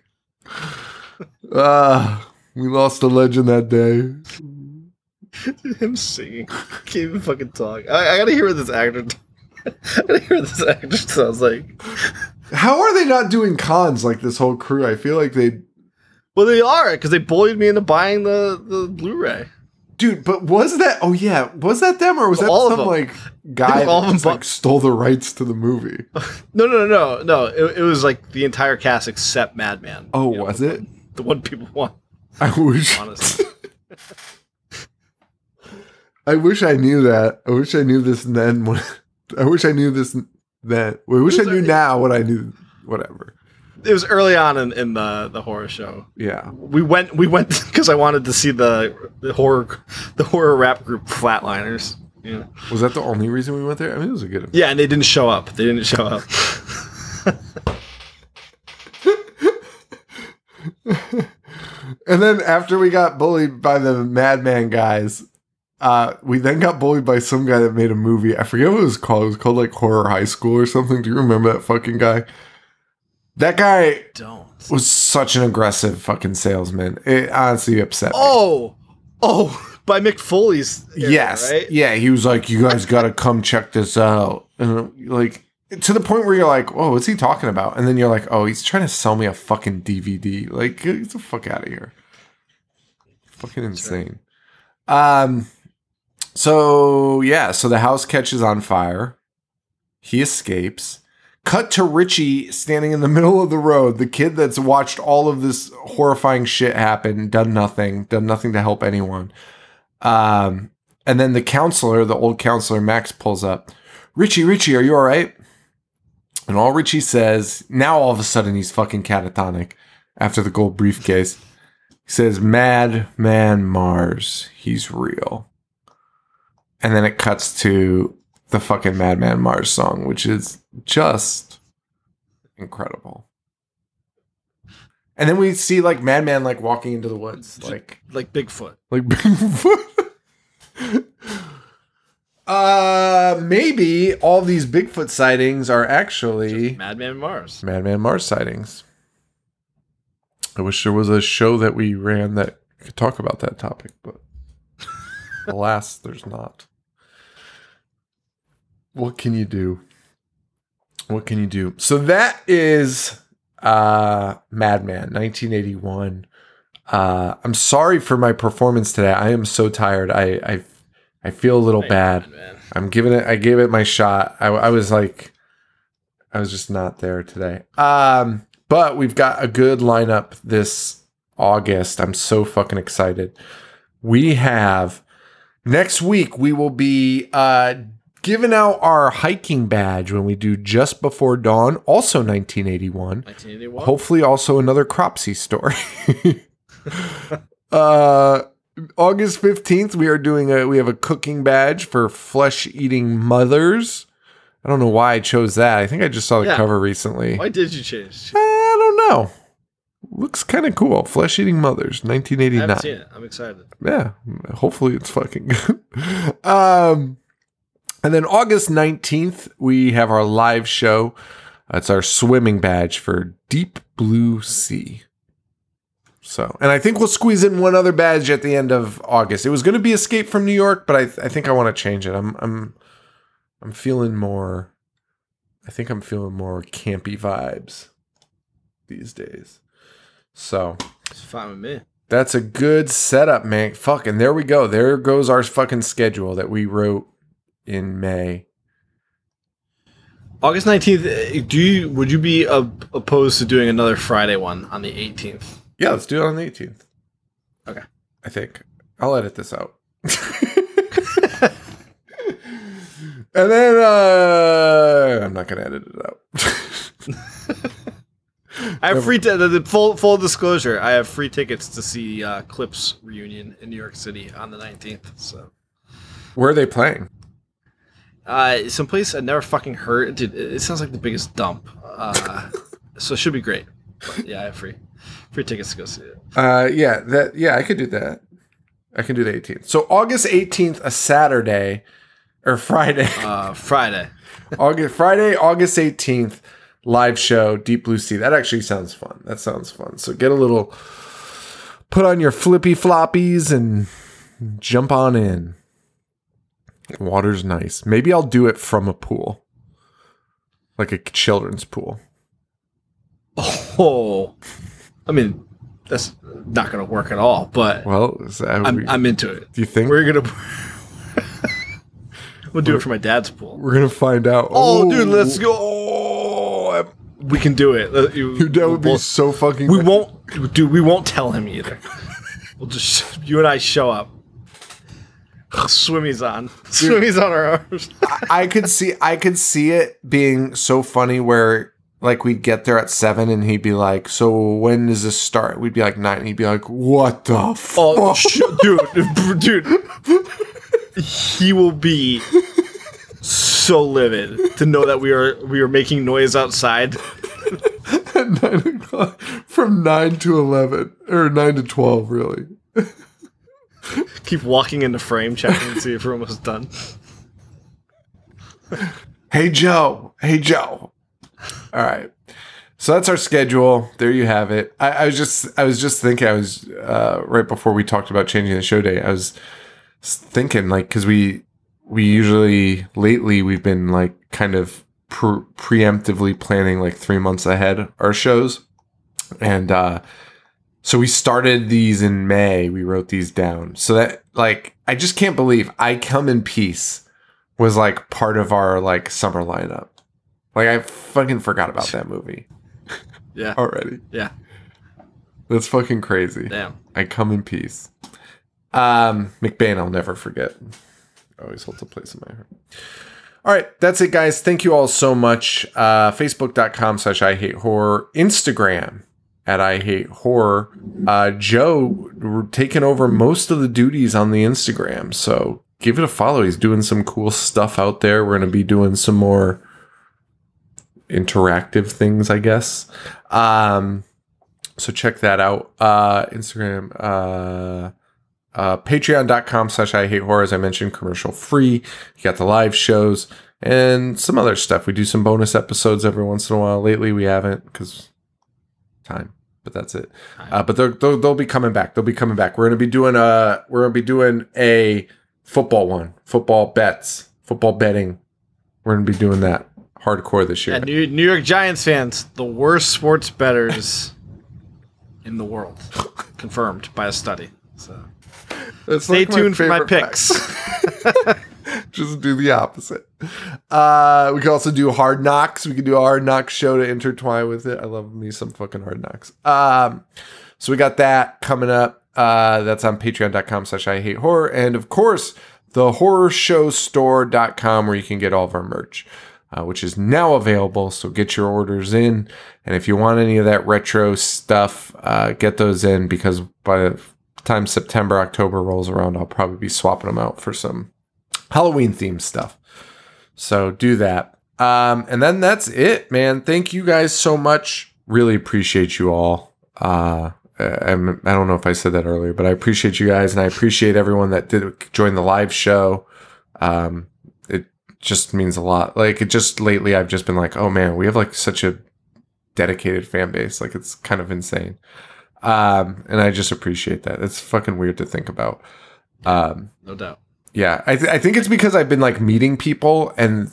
Ah, we lost a legend that day. [laughs] Him singing. Can't even fucking talk. I, I gotta hear what this actor. [laughs] I gotta hear what this actor sounds like. How are they not doing cons like this whole crew? I feel like they Well, they are because they bullied me into buying the the Blu-ray. Dude, but was that? Oh yeah, was that them or was that All of some them. like [laughs] guy all of that them just, like stole the rights to the movie? No, no, no, no, no. It, it was like the entire cast except Madman. Oh, You know, was it? The one people want, I wish. honestly. I wish I knew that. I wish I knew this then. When, [laughs] I wish I knew this then. I wish I knew now what I knew. Whatever. it was early on in, in the the horror show. Yeah. We went we went [laughs] because I wanted to see the the horror the horror rap group Flatliners. Yeah, Was that the only reason we went there? I mean, it was a good. yeah, and they didn't show up. They didn't show up. [laughs] And then after we got bullied by the Madman guys, uh, we then got bullied by some guy that made a movie. I forget what it was called. It was called like Horror High School or something. Do you remember that fucking guy? That guy Don't. was such an aggressive fucking salesman. It honestly upset me. Oh, oh, [laughs] by Mick Foley's. era, yes. right? Yeah, he was like, You guys gotta come check this out. And like to the point where you're like, Whoa, what's he talking about? And then you're like, Oh, he's trying to sell me a fucking DVD. Like, get the fuck out of here. Fucking insane. Um so yeah, so the house catches on fire. He escapes. Cut to Richie standing in the [laughs] middle of the road, the kid that's watched all of this horrifying shit happen, done nothing, done nothing to help anyone. Um, and then the counselor, the old counselor Max, pulls up. Richie, Richie, are you all right? And all Richie says, now all of a sudden he's fucking catatonic after the gold briefcase. He says, Mad Man Marz, he's real. And then it cuts to the fucking Madman Marz song, which is just incredible. And then we see like Madman like walking into the woods, like like Bigfoot. like Bigfoot. [laughs] uh, maybe all these Bigfoot sightings are actually Madman Marz. Madman Marz sightings. I wish there was a show that we ran that could talk about that topic, but [laughs] alas, there's not. What can you do? What can you do? So that is uh Madman 1981. Uh I'm sorry for my performance today. I am so tired. I I I feel a little bad. I'm giving it. I gave it my shot. I, I was like, I was just not there today. Um, but we've got a good lineup this August. I'm so fucking excited. We have next week. We will be uh giving out our hiking badge when we do just before dawn. Also 1981 1981. hopefully also another cropsy story [laughs] uh august 15th we are doing a we have a cooking badge for flesh eating mothers i don't know why i chose that i think i just saw the Yeah. cover recently Why did you change? i don't know looks kind of cool flesh eating mothers 1989. I 1989 haven't seen it. I'm excited. yeah hopefully it's fucking good [laughs] um and then august 19th we have our live show that's our swimming badge for deep blue sea so and i think we'll squeeze in one other badge at the end of august it was going to be escape from new york but i, I think i want to change it i'm i'm i'm feeling more i think i'm feeling more campy vibes these days so It's fine with me. That's a good setup, man. Fucking there we go. There goes our fucking schedule that we wrote in May. August nineteenth. Do you would you be opposed to doing another Friday one on the eighteenth? Yeah, let's do it on the 18th. Okay. I think. I'll edit this out. [laughs] and then uh I'm not gonna edit it out. [laughs] I have free t- the, the full full disclosure. I have free tickets to see uh, Clipse reunion in New York City on the nineteenth. So, Where are they playing? Uh, someplace I never fucking heard. Dude, it it sounds like the biggest dump. Uh, [laughs] so it should be great. But yeah, I have free free tickets to go see it. Uh yeah, that yeah, I could do that. I can do the 18th. So August 18th, a Saturday or Friday. Uh, Friday. [laughs] August Friday, August 18th, live show, Deep Blue Sea. That actually sounds fun. That sounds fun. So get a little put on your flippy floppies and jump on in. Water's nice. Maybe I'll do it from a pool. Like a children's pool. [laughs] Oh, I mean, that's not gonna work at all. But Well, that we- I'm I'm into it. do you think We're gonna. [laughs] we'll do it for my dad's pool. we're gonna find out? Oh, dude, let's go. Oh, we can do it. Uh, you- Dude, would be so fucking. We won't, dude. We won't tell him either. We'll just [laughs] you and I show up. [laughs] Swimmies on, swimmies on our arms. [laughs] I could see I could see it being so funny where like we'd get there at seven and he'd be like, "So when does this start?" We'd be like nine. And he'd be like, "What the oh, fuck?" Oh, sh- dude, [laughs] dude, he will be so livid to know that we are we are making noise outside. at nine o'clock from nine to eleven or nine to twelve, really. [laughs] Keep walking into frame, checking to see if we're almost done. Hey Joe, hey Joe. All right, so that's our schedule. There you have it. I, I was just I was just thinking. I was uh, right before we talked about changing the show day. I was thinking like because we we usually lately we've been like kind of pre- preemptively planning like three months ahead our shows, and uh, so we started these in May. We wrote these down so that like I just can't believe I come in peace was like part of our like summer lineup. Like I fucking forgot about that movie [laughs] Yeah, already. yeah, That's fucking crazy. damn. I come in peace. Um, McBain, I'll never forget. Always holds a place in my heart. All right, that's it, guys. Thank you all so much. Uh, Facebook.com slash I hate horror. Instagram at I hate horror. Uh, Joe taking over most of the duties on the Instagram, so give it a follow. He's doing some cool stuff out there. We're going to be doing some more interactive things, I guess. Um, so check that out. Uh, Instagram, uh, uh, patreon.com slash I hate horror, as I mentioned, commercial free. You got the live shows and some other stuff. We do some bonus episodes every once in a while. Lately, we haven't because time, but that's it. Uh, but they'll, they'll, they'll be coming back. They'll be coming back. We're going to be doing a, we're going to be doing a football one, football bets, football betting. We're going to be doing that hardcore this year. Yeah, New, New York Giants fans, the worst sports betters [laughs] in the world, confirmed by a study. So That's stay like tuned for my picks. [laughs] Just do the opposite. Uh, we can also do hard knocks. We can do a hard knocks show to intertwine with it. I love me some fucking hard knocks. Um, so we got that coming up. Uh, that's on patreon.com slash I hate horror. And of course, the horrorshowstore.com where you can get all of our merch, uh, which is now available. So get your orders in. And if you want any of that retro stuff, uh, get those in because by the time September, October rolls around, I'll probably be swapping them out for some Halloween themed stuff. So do that. Um, and then that's it, man. Thank you guys so much. Really appreciate you all. Uh, I'm, I don't know if I said that earlier, but I appreciate you guys and I appreciate everyone that did join the live show. Um, it just means a lot. Like it just lately, I've just been like, oh man, we have like such a dedicated fan base. Like it's kind of insane. Um, and I just appreciate that. It's fucking weird to think about. Um, no doubt. Yeah, I, th- I think it's because I've been like meeting people and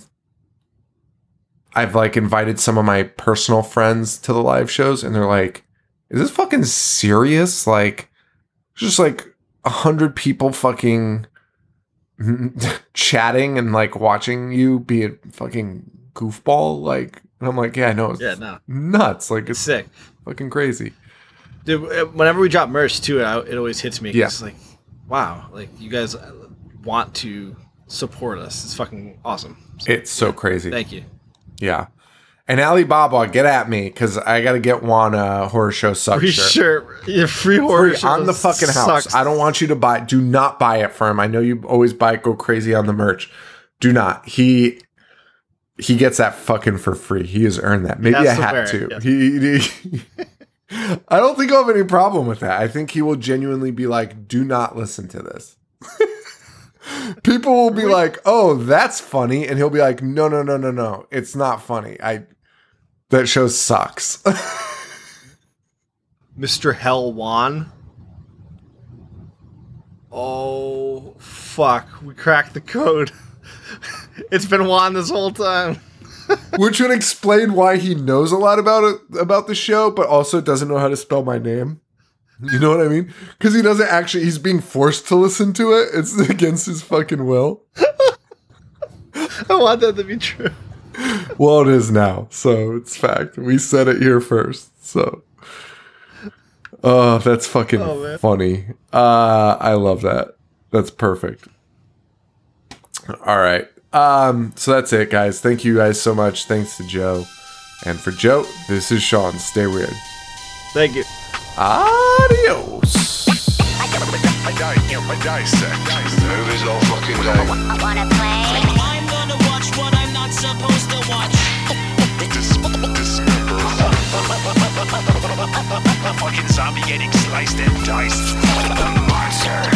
I've like invited some of my personal friends to the live shows and they're like, is this fucking serious? Like, just like a hundred people fucking [laughs] chatting and like watching you be a fucking goofball. Like, and I'm like, yeah, I know. It's Yeah, no, nuts. Like, it's sick. fucking crazy. Dude, whenever we drop merch too, it always hits me. Yeah. It's like, wow, like you guys want to support us. It's fucking awesome. So, It's so crazy. thank you. Yeah. And Alibaba, get at me because I got to get one a horror show suck Free shirt. shirt, yeah, free horror Free shirt on the fucking house. sucks. I don't want you to buy. Do not buy it for him. I know you always buy go crazy on the merch. Do not. He he gets that fucking for free. He has earned that. Maybe has a to hat too. yeah. He, he- [laughs] I don't think I'll have any problem with that. I think he will genuinely be like, "Do not listen to this." [laughs] People will be like, "Oh, that's funny," and he'll be like, "No, no, no, no, no. It's not funny. I that show sucks." [laughs] Mr. Hell Wan. Oh fuck, we cracked the code. [laughs] it's been Juan this whole time. [laughs] Which would explain why he knows a lot about it about the show, but also doesn't know how to spell my name. You know what I mean? Because he doesn't actually. He's being forced to listen to it. It's [laughs] against his fucking will. [laughs] I want that to be true. Well, it is now, so it's fact. We said it here first. So, oh, that's fucking Oh, funny. Uh, I love that. That's perfect. All right. Um, so that's it, guys. Thank you guys so much. Thanks to Joe. And for Joe, this is Sean. Stay weird. Thank you. Adios. Movies all fucking day. Wanna play? I'm gonna watch what I'm not supposed to watch. Fucking zombie getting sliced and diced. The monster.